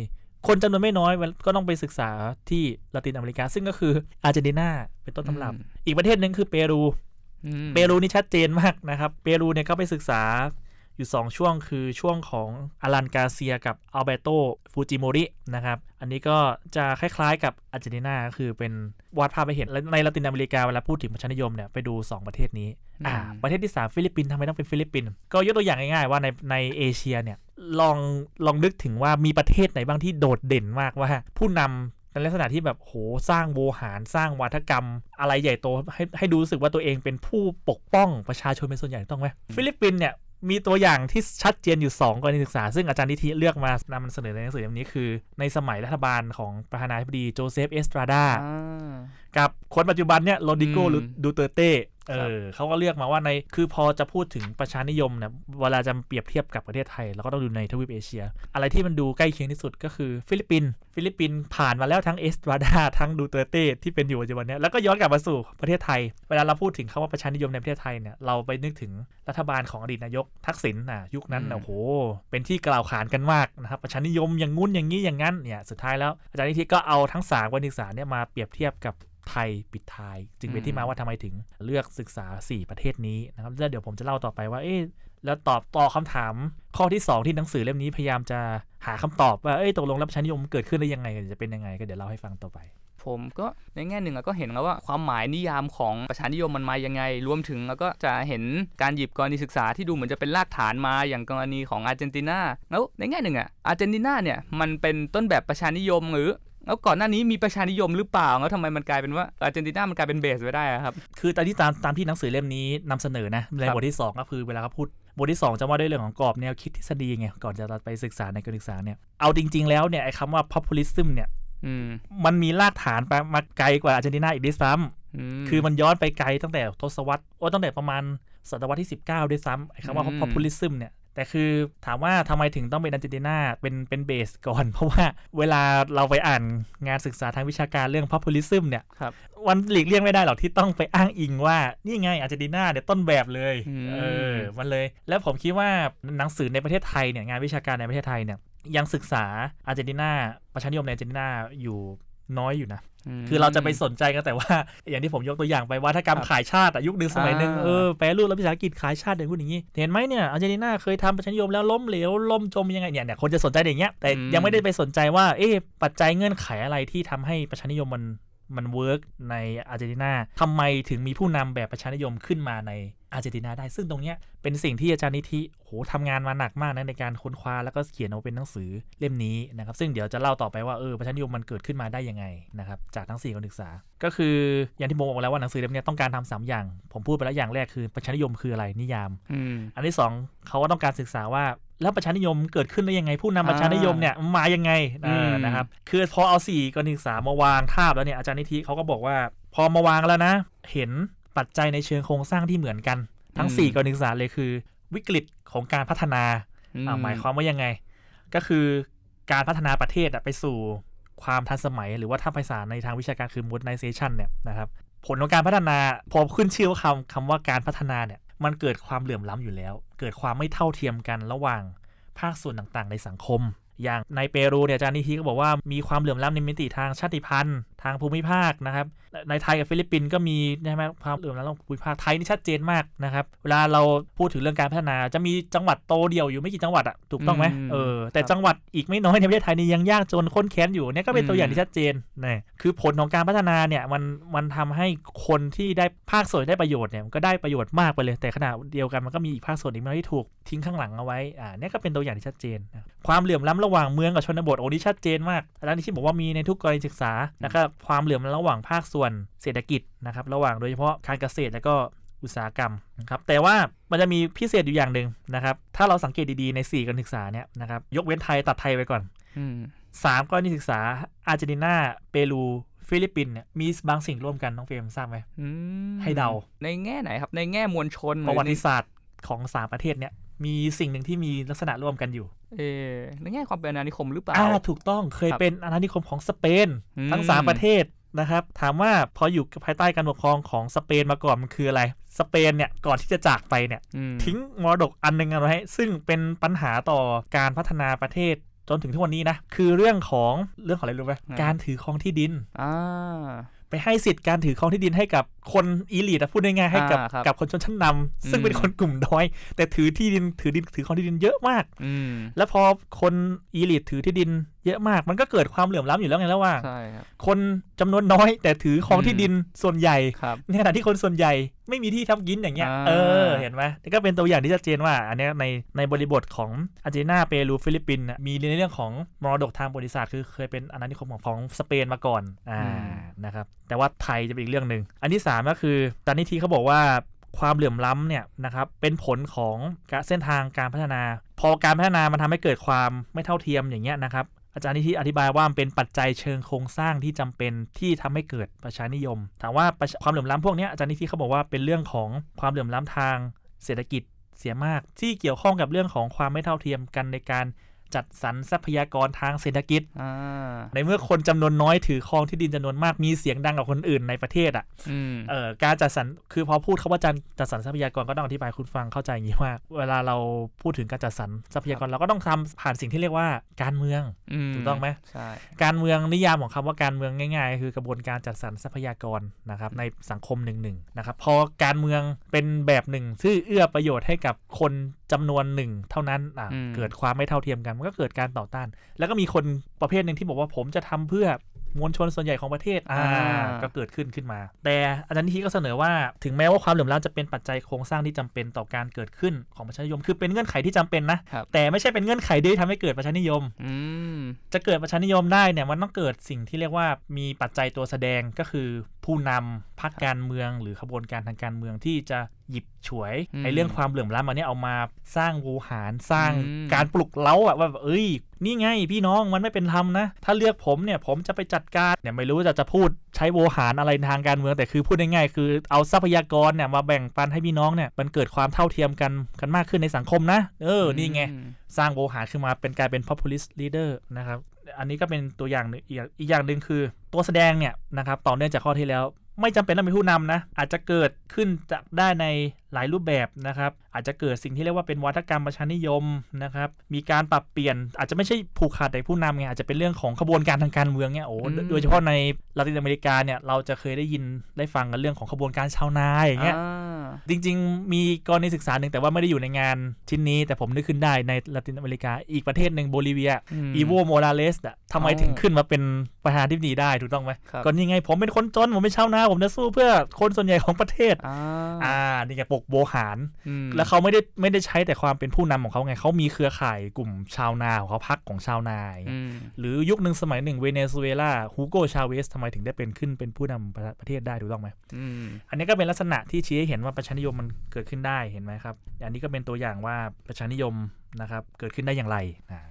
คนจำนวนไม่น้อยมันก็ต้องไปศึกษาที่ละตินอเมริกา ซึ่งก็คืออาร์เจนตินาเป็นต้นตำรับอืมอีกประเทศหนึ่งคือเปรูอืมเปรูนี่ชัดเจนมากนะครับ เปรูเนี่ยก็ไปศึกษา อยู่ 2 ช่วงคือช่วงของอลันกาเซียกับอัลเบโตฟูจิโมรินะครับ อันนี้ก็จะคล้ายๆกับอาร์เจนตินาคือเป็นวาดภาพไปเห็นและในละตินอเมริกาเวลาพูดถึงประชานิยมเนี่ยไปดู 2 ประเทศนี้อ่าประเทศที่ 3 ฟิลิปปินส์ทำไมต้องเป็นฟิลิปปินส์ก็ยกตัวอย่างง่ายๆว่าในในเอเชียเนี่ยลองลองนึกถึงว่ามีประเทศไหนบ้างที่โดดเด่นมากว่าผู้นำในลักษณะที่แบบโหสร้างโวหารสร้างวาทกรรม อะไรใหญ่โตให้ให้ดูรู้สึกว่าตัวเองเป็นผู้ปกป้องประชาชนเป็นส่วนใหญ่ถูกต้องไหมฟิลิปปินส์เนี่ย มีตัวอย่างที่ชัดเจนอยู่ 2กรณีศึกษา ซึ่งอาจารย์นิธิเลือกมานำเสนอในหนังสือเล่มนี้คือ ในสมัยรัฐบาลของประธานาธิบดีโจเซฟเอสตราดา กับคนปัจจุบันเนี่ยโรดิโกอืมดูเตอร์เต้เอครับอเขาก็เลือกมาว่าในคือพอจะพูดถึงประชานิยมเนี่ยเวลาจะเปรียบเทียบกับประเทศไทยเราก็ต้องดูในทวีปเอเชีย อะไรที่มันดูใกล้เคียงที่สุดก็คือฟิลิปปินส์ฟิลิปปินส์ผ่านมาแล้วทั้งเอสตราดาทั้งดูเตอร์เต้ที่เป็นอยู่ปัจจุบันเนี้แล้วก็ย้อนกลับมาสู่ประเทศไทย เวลาเราพูดถึงคำว่าประชานิยมในประเทศไทยเนี่ยเราไปนึกถึงรัฐบาลของอดีตนายกทักษิณน่ะยุคนั้นน่ะอืมโอ้โหเป็นที่กล่าวขานกันมากนะครับประชานิยมอย่างงุ้นอย่างนี้อย่างนั้นเนี่ยสุดท้ายแล้วอาจารย์นิธิก็เอาทั้งสามกรณีศึกษาเนี่ยมาเปรียบเทียบกับไทยปิดท้าย จึงเป็นที่มาว่าทำไมถึงเลือกศึกษา 4 ประเทศนี้นะครับแล้วเดี๋ยวผมจะเล่าต่อไปว่าเอ๊ะแล้วตอบต่อคำถามข้อที่ 2 ที่หนังสือเล่มนี้พยายามจะหาคำตอบว่าเอ้ยตกลงแล้วประชานิยมเกิดขึ้นได้ยังไงจะเป็นยังไงก็เดี๋ยวเล่าให้ฟังต่อไปผมก็ในแง่หนึ่งอะก็เห็นแล้วว่าความหมายนิยามของประชานิยมมันมายังไง รวมถึงแล้วก็จะเห็นการหยิบกรณีศึกษาที่ดูเหมือนจะเป็นรากฐานมาอย่างกรณีของอาร์เจนตินาแล้วในแง่หนึ่งอะอาร์เจนตินาเนี่ยมันเป็นต้นแบบประชานิยมหรือ แล้วก่อนหน้านี้มีประชานิยมหรือเปล่าแล้วทำไมมันกลายเป็นว่าอาร์เจนตินามันกลายเป็นเบสไปได้อะครับ คือตอนที่ตามตามที่หนังสือเล่มนี้นำเสนอนะในครับบทที่ 2 ก็คือเวลาเขาพูดบทที่ 2 จะว่าด้วยเรื่องของกรอบแนวคิดทฤษฎีไงก่อนจะไปศึกษาในการศึกษาเนี่ยเอาจริง ๆ แล้วเนี่ยไอ้คำว่า populism เนี่ยอืมมันมีรากฐานไปมาไกลกว่าอาร์เจนตินาอีกด้วยซ้ำมคือมันย้อนไปไกลตั้งแต่ทศวรรษโอ้ตั้งแต่ประมาณศตวรรษที่ 19 ด้วยซ้ำไอ้คำว่าอืม populism เนี่ย แต่คือถามว่าทำไมถึงต้องเป็นอาร์เจนตินาเป็นเป็นเบสก่อน เพราะว่าเวลาเราไปอ่านงานศึกษาทางวิชาการเรื่อง populism เนี่ยครับวันหลีกเลี่ยงไม่ได้หรอกที่ต้องไปอ้างอิงว่า นี่ไงอาร์เจนตินาเนี่ยต้นแบบเลยอืมเออมันเลย แล้วผมคิดว่าหนังสือในประเทศไทยเนี่ยงานวิชาการในประเทศไทยเนี่ยยังศึกษาอาร์เจนตินาประชานิยมในอาร์เจนตินาอยู่น้อยอยู่นะม คือเราจะไปสนใจกันแต่ว่า อย่างที่ผมยกตัวอย่างไปว่าถ้ากรรมครับขายชาติอะยุคหนึ่งสมัยหนึ่งอ่าเออแปรรูปแล้ววิสาหกิจขายชาติอย่างพูดอย่างนี้ เห็นไหมเนี่ยอาร์เจนตินาเคยทำประชานิยมแล้วล้มเหลวล่มจมยังไงเนี่ยเนี่ยคนจะสนใจอย่างเงี้ยแต่ยังไม่ได้ไปสนใจว่าเอ๊ะปัจจัยเงื่อนไขอะไรที่ทำให้ประชานิยมมัน มัน work ในอาร์เจนตินาทำไมถึงมีผู้นำแบบประชานิยมขึ้นมาในอาร์เจนตินาได้ ซึ่งตรงเนี้ยเป็นสิ่งที่อาจารย์นิธิโหทำงานมาหนักมากนะในการค้นคว้าแล้วก็เขียนออกมาเป็นหนังสือเล่มนี้นะครับ ซึ่งเดี๋ยวจะเล่าต่อไปว่าเออประชานิยมมันเกิดขึ้นมาได้ยังไงนะครับจากทั้ง4กรณีศึกษา ก็คืออย่างที่ผมบอกแล้วว่าหนังสือเล่มเนี้ยต้องการทำสามอย่าง ผมพูดไปแล้วอย่างแรกคือประชานิยมคืออะไรนิยามอืมอันที่สองเขาก็ต้องการศึกษาว่า แล้วประชานิยมเกิดขึ้นได้ยังไง ผู้นำประชานิยมเนี่ยมายังไงอืมเออนะครับคือพอเอาสี่กรณีศึกษามาวางทาบแล้วเนี่ยอาจารย์นิธิเขาก็บอกว่า พอมาวางแล้วนะ เห็นปัจจัยในเชิงโครงสร้างที่เหมือนกัน ทั้งสี่กรณีศึกษาเลยคือ วิกฤตของการพัฒนาอ่าหมายความว่ายังไง ก็คือการพัฒนาประเทศอะไปสู่ความทันสมัย หรือว่าถ้าภาษาในทางวิชาการคือ modernization เนี่ยนะครับผลของการพัฒนาพอขึ้นชื่อว่าคำคำว่าการพัฒนาเนี่ย มันเกิดความเหลื่อมล้ำอยู่แล้ว เกิดความไม่เท่าเทียมกันระหว่างภาคส่วนต่างๆ ในสังคม อย่างในเปรูเนี่ยอาจารย์นิธิก็บอกว่ามีความเหลื่อมล้ำในมิติทางชาติพันธุ์ ทางภูมิภาคนะครับในไทยกับฟิลิปปินส์ก็มีใช่ไหมความเหลื่อมล้ำภูมิภาคไทยนี่ชัดเจนมากนะครับเวลาเราพูดถึงเรื่องการพัฒนาจะมีจังหวัดโตเดียวอยู่ไม่กี่จังหวัดอะถูกต้องไหมอืมเออแต่ครับจังหวัดอีกไม่น้อยในประเทศไทยนี่ยังยากจนค้นแค้นอยู่เนี่ยก็เป็นตัวอย่างที่ชัดเจนนะคือผลของการพัฒนาเนี่ยมันมันทำให้คนที่ได้ภาคส่วนได้ประโยชน์เนี่ยมันก็ได้ประโยชน์มากไปเลย แต่ขณะเดียวกันมันก็มีอีกภาคส่วนอีกมากที่ถูกทิ้งข้างหลังเอาไว้อ่าเนี่ยก็เป็นตัวอย่างที่ชัดเจนนะความเหลื่อมล้ำระหว่างเมืองกับชนบทโอ้นี่ชัดเจนมากอาจารย์ที่บอกว่ามีในทุกกรณีศึกษานะครับความเหลื่อมล้ำระหว่างภาคส่วนเศรษฐกิจนะครับระหว่างโดยเฉพาะการเกษตรแล้วก็อุตสาหกรรมนะครับแต่ว่ามันจะมีพิเศษอยู่อย่างหนึ่งนะครับถ้าเราสังเกตดีๆใน 4การศึกษาเนี่ยนะครับยกเว้นไทยตัดไทยไปก่อนอืมสามกรณีศึกษาอาร์เจนตินาเปรูฟิลิปปินส์เนี่ยมีบางสิ่งร่วมกันน้องเฟรมทราบไหมอืมให้เดา ในแง่ไหนครับ ในแง่มวลชนหรือในประวัติศาสตร์ ของสามประเทศเนี่ยมีสิ่งหนึ่งที่มีลักษณะร่วมกันอยู่ เออในแง่ความเป็นอาณานิคมหรือเปล่าอ่าถูกต้องเคยครับเป็นอาณานิคมของสเปนอืมทั้ง3ประเทศนะครับ ถามว่าพออยู่ภายใต้การปกครองของสเปนมาก่อนมันคืออะไร สเปนเนี่ยก่อนที่จะจากไปเนี่ยอืมทิ้งมรดกอันหนึ่งเอาไว้ซึ่งเป็นปัญหาต่อการพัฒนาประเทศจนถึงทุกวันนี้นะ คือเรื่องของเรื่องของอะไรรู้ไหมการถือครองที่ดินอ่า ไปให้สิทธิ์การถือครองที่ดินให้กับคนอีลีทพูดง่ายๆให้กับอ่าครับกับคนชนชั้นนำซึ่งอืมเป็นคนกลุ่มน้อย แต่ถือที่ดินถือดินถือครองที่ดินเยอะมากอืมแล้วพอคนอีลีทถือที่ดิน เยอะมาก มันก็เกิดความเหลื่อมล้ำอยู่แล้วไงแล้วว่าใช่ครับคนจำนวนน้อย แต่ถือครองอืมที่ดินส่วนใหญ่ครับในขณะที่คนส่วนใหญ่ไม่มีที่ทำกินอย่างเงี้ยอ่าเออเห็นไหมนี่ก็เป็นตัวอย่างที่ชัดเจนว่า อันเนี้ยในในบริบทของอาร์เจนตินาเปรูฟิลิปปินส์น่ะมีในเรื่องของมรดกทางประวัติศาสตร์คือเคยเป็นอาณานิคมของของสเปนมาก่อนอ่านะครับแต่ว่าไทยจะเป็นอีกเรื่องหนึ่งอันที่ 3 ก็คือตอนนี้ที่เขาบอกว่าความเหลื่อมล้ำเนี่ยนะครับเป็นผลของการเส้นทางการพัฒนา พอการพัฒนามันทำให้เกิดความไม่เท่าเทียมอย่างเงี้ยนะครับ อาจารย์นิธิอธิบายว่ามันเป็นปัจจัยเชิงโครงสร้างที่จำเป็นที่ทำให้เกิดประชานิยม ถามว่าความเหลื่อมล้ำพวกนี้อาจารย์นิธิเขาบอกว่าเป็นเรื่องของความเหลื่อมล้ำทางเศรษฐกิจเสียมาก ที่เกี่ยวข้องกับเรื่องของความไม่เท่าเทียมกันในการ จัดสรรทรัพยากรทางเศรษฐกิจอ่าในเมื่อคนจำนวนน้อยถือครองที่ดินจำนวนมากมีเสียงดังกว่าคนอื่นในประเทศอะอืมเอ่อการจัดสรรคือพอพูดคาว่าจัดจัดสรรทรัพยากรก็ต้องอธิบายให้คุณฟังเข้าใจอย่างนี้ว่า เวลาเราพูดถึงการจัดสรรทรัพยากรเราก็ต้องทำผ่านสิ่งที่เรียกว่าการเมืองอืมถูกต้องไหมใช่การเมืองนิยามของคำว่าการเมืองง่าย ๆ คือกระบวนการจัดสรรทรัพยากรนะครับในสังคมหนึ่งหนึ่งนะครับพอการเมืองเป็นแบบหนึ่งที่เอื้อประโยชน์ให้กับคนจำนวนหนึ่งเท่านั้นอะอืมเกิดความไม่เท่าเทียมกันมันก็เกิดการต่อต้าน แล้วก็มีคนประเภทหนึ่งที่บอกว่าผมจะทำเพื่อมวลชนส่วนใหญ่ของประเทศอ่าอ่าก็เกิดขึ้นขึ้นมา แต่อาจารย์นิธิก็เสนอว่าถึงแม้ว่าความเหลื่อมล้ำจะเป็นปัจจัยโครงสร้างที่จำเป็นต่อการเกิดขึ้นของประชานิยม คือเป็นเงื่อนไขที่จำเป็นนะครับแต่ไม่ใช่เป็นเงื่อนไขเดียวที่ทำให้เกิดประชานิยมอืมจะเกิดประชานิยมได้เนี่ยมันต้องเกิดสิ่งที่เรียกว่ามีปัจจัยตัวแสดงก็คือผู้นำพรรคการเมืองหรือขบวนการทางการเมืองที่จะ หยิบฉวยอืมไอ้เรื่องความเหลื่อมล้ำอันนี้เอามาสร้างวูหารสร้างอืมการปลุกเล้าอะว่าแบบเอ้ย นี่ไงพี่น้องมันไม่เป็นธรรมนะ ถ้าเลือกผมเนี่ยผมจะไปจัดการเนี่ยไม่รู้จะจะพูดใช้โวหารอะไรทางการเมืองแต่คือพูดง่ายๆคือเอาทรัพยากรเนี่ยมาแบ่งปันให้พี่น้องเนี่ยมันเกิดความเท่าเทียมกันกันมากขึ้นในสังคมนะ เออนี่ไงอืมสร้างโวหารขึ้นมาเป็นกลายเป็น populist leader นะครับอันนี้ก็เป็นตัวอย่างหนึ่งอีกอีกอย่างหนึ่งคือ ตัวแสดงเนี่ยนะครับต่อเนื่องจากข้อที่แล้ว ไม่จำเป็นต้องเป็นผู้นำนะ อาจจะเกิดขึ้นจากได้ในหลายรูปแบบนะครับ อาจจะเกิดสิ่งที่เรียกว่าเป็นวัฒกรรมประชานิยมนะครับ มีการปรับเปลี่ยนอาจจะไม่ใช่ผูกขาดแต่ผู้นำไงอาจจะเป็นเรื่องของขบวนการทางการเมืองเนี่ยโอ้อืมโดยเฉพาะในลาตินอเมริกาเนี่ยเราจะเคยได้ยินได้ฟังกันเรื่องของขบวนการชาวนาอย่างเงี้ยอ่าจริง ๆ มีกรณีศึกษาหนึ่งแต่ว่าไม่ได้อยู่ในงานชิ้นนี้ แต่ผมนึกขึ้นได้ในลาตินอเมริกา อีกประเทศหนึ่งโบลิเวียมอีโวโมราเลสอะทำไมอ๋อถึงขึ้นมาเป็นประธานาธิบดีได้ถูกต้องไหมครับก็นี่ไงผมเป็นคนจนผมเป็นชาวนาผมจะสู้เพื่อคนส่วนใหญ่ของประเทศอ่าอ่านี่ไงปกโบหารอืมแล้วเขาไม่ได้ไม่ได้ใช้แต่ความเป็นผู้นำของเขาไงเขามีเครือข่ายกลุ่มชาวนาของเขาพักของชาวนาอย่างเงี้ยอืมหรือยุคหนึ่งสมัยหนึ่งเวเนซุเอลาฮูโกชาเวสทำไมถึงได้เป็นขึ้นเป็นผู้นำประประเทศได้ถูกต้องไหมอืมอันนี้ก็เป็นลักษณะที่ชี้ให้เห็นว่าประชานิยมมันเกิดขึ้นได้เห็นไหมครับ อันนี้ก็เป็นตัวอย่างว่าประชานิยมนะครับเกิดขึ้นได้อย่างไรอ่า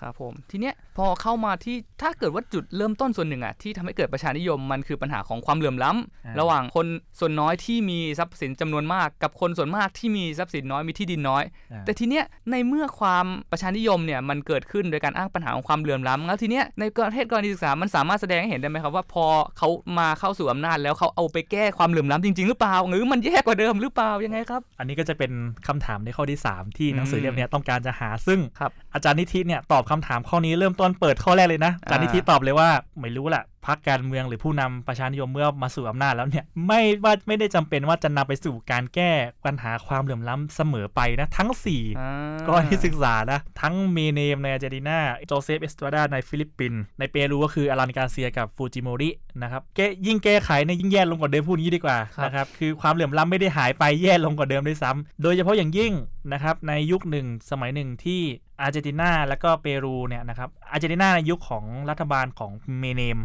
ครับผมทีเนี้ยพอเข้ามาที่ถ้าเกิดว่าจุดเริ่มต้นส่วนหนึ่งอะที่ทำให้เกิดประชานิยมมันคือปัญหาของความเหลื่อมล้ำอ่าระหว่างคนส่วนน้อยที่มีทรัพย์สินจำนวนมาก กับคนส่วนมากที่มีทรัพย์สินน้อยมีที่ดินน้อยอ่าแต่ทีเนี้ยในเมื่อความประชานิยมเนี่ยมันเกิดขึ้นโดยการอ้างปัญหาของความเหลื่อมล้ำแล้วทีเนี้ยในประเทศกรณีศึกษามันสามารถแสดงให้เห็นได้ไหมครับว่าพอเขามาเข้าสู่อำนาจแล้วเขาเอาไปแก้ความเหลื่อมล้ำจริง ๆ หรือเปล่า หรือมันแย่กว่าเดิมหรือเปล่ายังไงครับอันนี้ก็จะเป็นคำถามในข้อที่ 3 ที่อืมหนังสือเล่มเนี้ยต้องการจะหาซึ่งครับอาจารย์นิธิเนี่ยตอบคำถามข้อนี้เริ่มต้นเปิดข้อแรกเลยนะอาจารย์นิธิตอบเลยว่าไม่รู้แหละ พรรคการเมืองหรือผู้นำประชานิยมเมื่อมาสู่อำนาจแล้วเนี่ยไม่ว่าไม่ได้จำเป็นว่าจะนำไปสู่การแก้ปัญหาความเหลื่อมล้ำเสมอไปนะ ทั้ง4กรณีศึกษานะ ทั้งเมเนมในอาร์เจนตินาโจเซฟเอสตราดาในฟิลิปปินส์ในเปรูก็คืออลันการ์เซียกับฟูจิโมรินะครับแกยิ่งแก้ไขในยิ่งแย่ลงกว่าเดิมพูดงี้ดีกว่านะครับคือความเหลื่อมล้ำไม่ได้หายไปแย่ลงกว่าเดิมด้วยซ้ำโดยเฉพาะอย่างยิ่งนะครับในยุคหนึ่งสมัยหนึ่งที่อาร์เจนตินาและก็เปรูเนี่ยนะครับอาร์เจนตินาในยุคของรัฐบาลของเมเนม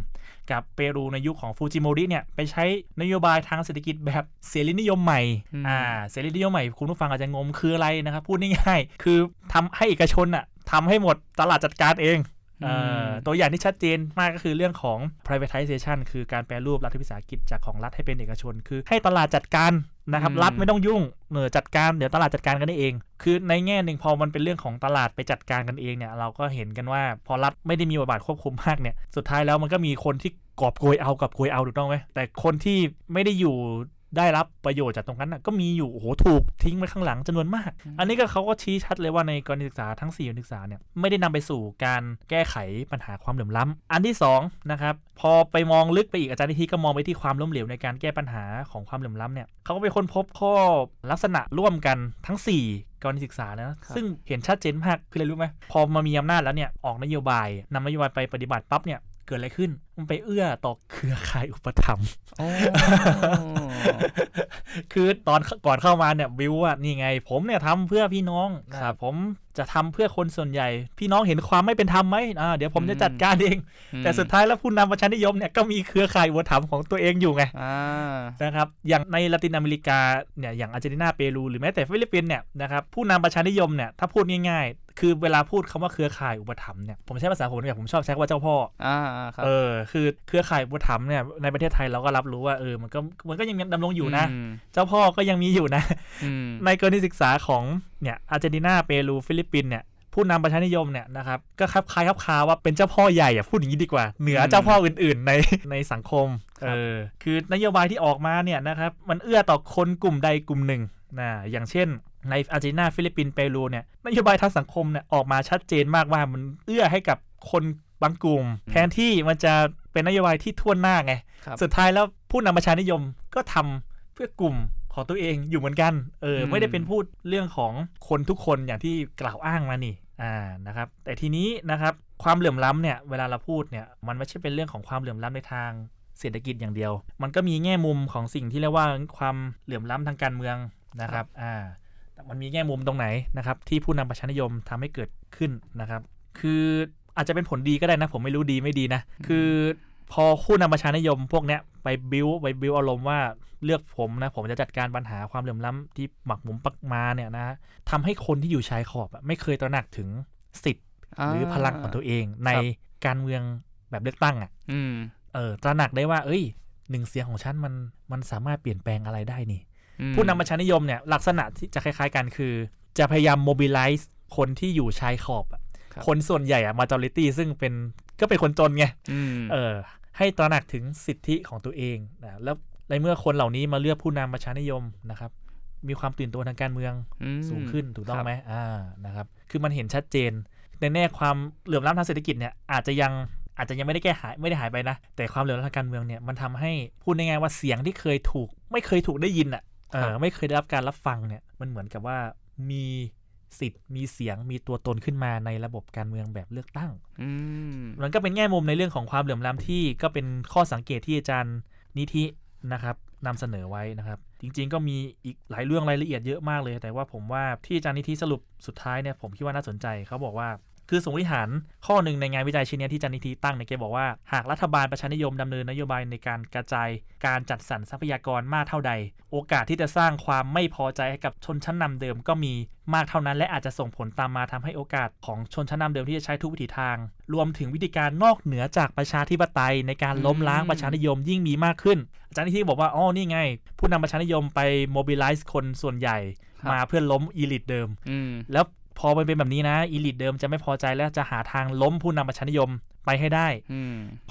กับเปรูในยุคของฟูจิโมริเนี่ยไปใช้นโยบายทางเศรษฐกิจแบบเสรีนิยมใหม่อ่าเสรีนิยมใหม่คุณผู้ฟังอาจจะงงคืออะไรนะครับพูดง่ายๆคือทำให้เอกชนอะทำให้หมดตลาดจัดการเองตัวอย่างที่ชัดเจนมากก็คือเรื่องของ privatization คือการแปรรูปรัฐวิสาหกิจจากของรัฐให้เป็นเอกชน คือให้ตลาดจัดการ นะครับรัฐไม่ต้องยุ่งเหนือจัดการเดี๋ยวตลาดจัดการกันได้เอง คือในแง่หนึ่งพอมันเป็นเรื่องของตลาดไปจัดการกันเองเนี่ย เราก็เห็นกันว่าพอรัฐไม่ได้มีบทบาทควบคุมมากเนี่ยสุดท้ายแล้วมันก็มีคนที่กอบโกยเอากับโกยเอาถูกต้องไหมแต่คนที่ไม่ได้อยู่ ได้รับประโยชน์จากตรงนั้นก็มีอยู่โอ้โหถูกทิ้งไว้ข้างหลังจำนวนมาก อันนี้ก็เขาก็ชี้ชัดเลยว่าในกรณีศึกษาทั้ง4การศึกษาเนี่ยไม่ได้นำไปสู่การแก้ไขปัญหาความเหลื่อมล้ำอันที่2นะครับพอไปมองลึกไปอีกอาจารย์นิธิก็มองไปที่ความล้มเหลวในการแก้ปัญหาของความเหลื่อมล้ำเนี่ยเขาก็ไปค้นพบข้อลักษณะร่วมกันทั้ง 4กรณีศึกษานะซึ่งเห็นชัดเจนมากคืออะไรรู้ไหมพอมามีอำนาจแล้วเนี่ยออกนโยบายนำนโยบายไปปฏิบัติปั๊บเนี่ย เกิดอะไรขึ้น มันไปเอื้อต่อเครือข่ายอุปถัมภ์คือตอนก่อนเข้ามาเนี่ยวิวว่านี่ไง ผมเนี่ยทำเพื่อพี่น้องครับผมจะทำเพื่อคนส่วนใหญ่ พี่น้องเห็นความไม่เป็นธรรมไหมอ่าเดี๋ยวผมจะจัดการเอง แต่สุดท้ายแล้วผู้นำประชานิยมเนี่ยก็มีเครือข่ายอุปถัมภ์ของตัวเองอยู่ไงนะครับอย่างในละตินอเมริกาเนี่ยอย่างอาร์เจนตินาเปรูหรือแม้แต่ฟิลิปปินส์เนี่ยนะครับผู้นำประชานิยมเนี่ยถ้าพูดง่าย คือเวลาพูดคำว่าเครือข่ายอุปถัมภ์เนี่ยผมใช้ภาษาผมเนี่ยผมชอบใช้ว่าเจ้าพ่ออ่าครับเออคือเครือข่ายอุปถัมภ์เนี่ยในประเทศไทยเราก็รับรู้ว่าเออมันก็มันก็ยังดำรงอยู่นะ เจ้าพ่อก็ยังมีอยู่นะ ในกรณีศึกษาของเนี่ยอาร์เจนตินาเปรูฟิลิปปินส์เนี่ยผู้นำประชานิยมเนี่ยนะครับก็คับคล้ายคับคาว่าเป็นเจ้าพ่อใหญ่อะพูดอย่างนี้ดีกว่า เหนือเจ้าพ่ออื่น ๆ ในในสังคมเออคือนโยบายที่ออกมาเนี่ยนะครับมันเอื้อต่อคนกลุ่มใดกลุ่มหนึ่งนะอย่างเช่น ในอาร์เจนตินาฟิลิปปินส์เปรูเนี่ยนโยบายทางสังคมเนี่ยออกมาชัดเจนมากว่ามันเอื้อให้กับคนบางกลุ่ม แทนที่มันจะเป็นนโยบายที่ถ้วนหน้าไง สุดท้ายแล้วผู้นำประชานิยมก็ทำเพื่อกลุ่มของตัวเองอยู่เหมือนกัน เออ ไม่ได้เป็นพูดเรื่องของคนทุกคนอย่างที่กล่าวอ้างมานี่ อ่า นะครับ แต่ทีนี้นะครับ ความเหลื่อมล้ำเนี่ย เวลาเราพูดเนี่ย มันไม่ใช่เป็นเรื่องของความเหลื่อมล้ำในทางเศรษฐกิจอย่างเดียว มันก็มีแง่มุมของสิ่งที่เรียกว่าความเหลื่อมล้ำทางการเมืองนะครับ อ่า มันมีแง่มุมตรงไหนนะครับที่ผู้นำประชานิยมทำให้เกิดขึ้นนะครับ คืออาจจะเป็นผลดีก็ได้นะ ผมไม่รู้ดีไม่ดีนะ คือพอผู้นำประชานิยมพวกเนี้ยไปบิวไปบิวอารมณ์ว่าเลือกผมนะ ผมจะจัดการปัญหาความเหลื่อมล้ำที่หมักหมมปักมาเนี่ยนะทำให้คนที่อยู่ชายขอบไม่เคยตระหนักถึงสิทธิ์หรือพลังของตัวเองในการเมืองแบบเลือกตั้งอะเออตระหนักได้ว่า เอ้ยหนึ่งเสียงของฉันมันมันสามารถเปลี่ยนแปลงอะไรได้นี่ ผู้นำประชานิยมเนี่ยลักษณะที่จะคล้ายๆกันคือ จะพยายามโมบิลไลซ์คนที่อยู่ชายขอบคนส่วนใหญ่อะมาจอริตี้ซึ่งเป็นก็เป็นคนจนไงเออ ให้ตระหนักถึงสิทธิของตัวเองนะแล้วในเมื่อคนเหล่านี้มาเลือกผู้นำประชานิยมนะครับ มีความตื่นตัวทางการเมืองสูงขึ้นถูกต้องไหมอ่านะครับ คือมันเห็นชัดเจน ในแน่ความเหลื่อมล้ำทางเศรษฐกิจเนี่ยอาจจะยังอาจจะยังไม่ได้แก้หายไม่ได้หายไปนะ แต่ความเหลื่อมล้ำทางการเมืองเนี่ยมันทำให้พูดง่ายๆว่าเสียงที่เคยถูก ไม่เคยถูกได้ยินอะเออ ไม่เคยได้รับการรับฟังเนี่ยมันเหมือนกับว่ามีสิทธิ์มีเสียงมีตัวตนขึ้นมาในระบบการเมืองแบบเลือกตั้งมันก็เป็นแง่มุมในเรื่องของความเหลื่อมล้ำที่ก็เป็นข้อสังเกตที่อาจารย์นิธินะครับนำเสนอไว้นะครับ จริง ๆ ก็มีอีกหลายเรื่องรายละเอียดเยอะมากเลย แต่ว่าผมว่าที่อาจารย์นิธิสรุปสุดท้ายเนี่ยผมคิดว่าน่าสนใจเขาบอกว่า คือสมมติฐานข้อหนึ่งในงานวิจัยชิ้นนี้ที่จันนิธิตั้งเนี่ยแกบอกว่า หากรัฐบาลประชานิยมดำเนินนโยบายในการกระจาย การจัดสรรทรัพยากรมากเท่าใด โอกาสที่จะสร้างความไม่พอใจให้กับชนชั้นนำเดิมก็มีมากเท่านั้น และอาจจะส่งผลตามมาทำให้โอกาสของชนชั้นนำเดิมที่จะใช้ทุกวิถีทาง รวมถึงวิธีการนอกเหนือจากประชาธิปไตยในการล้มล้างประชานิยมยิ่งมีมากขึ้น อาจารย์นิธิบอกว่าอ๋อนี่ไง ผู้นำประชานิยมไป mobilize คนส่วนใหญ่ มาเพื่อล้ม elite เดิมแล้ว พอมันเป็นแบบนี้นะ elite เดิมจะไม่พอใจแล้วจะหาทางล้มผู้นำประชานิยมไปให้ได้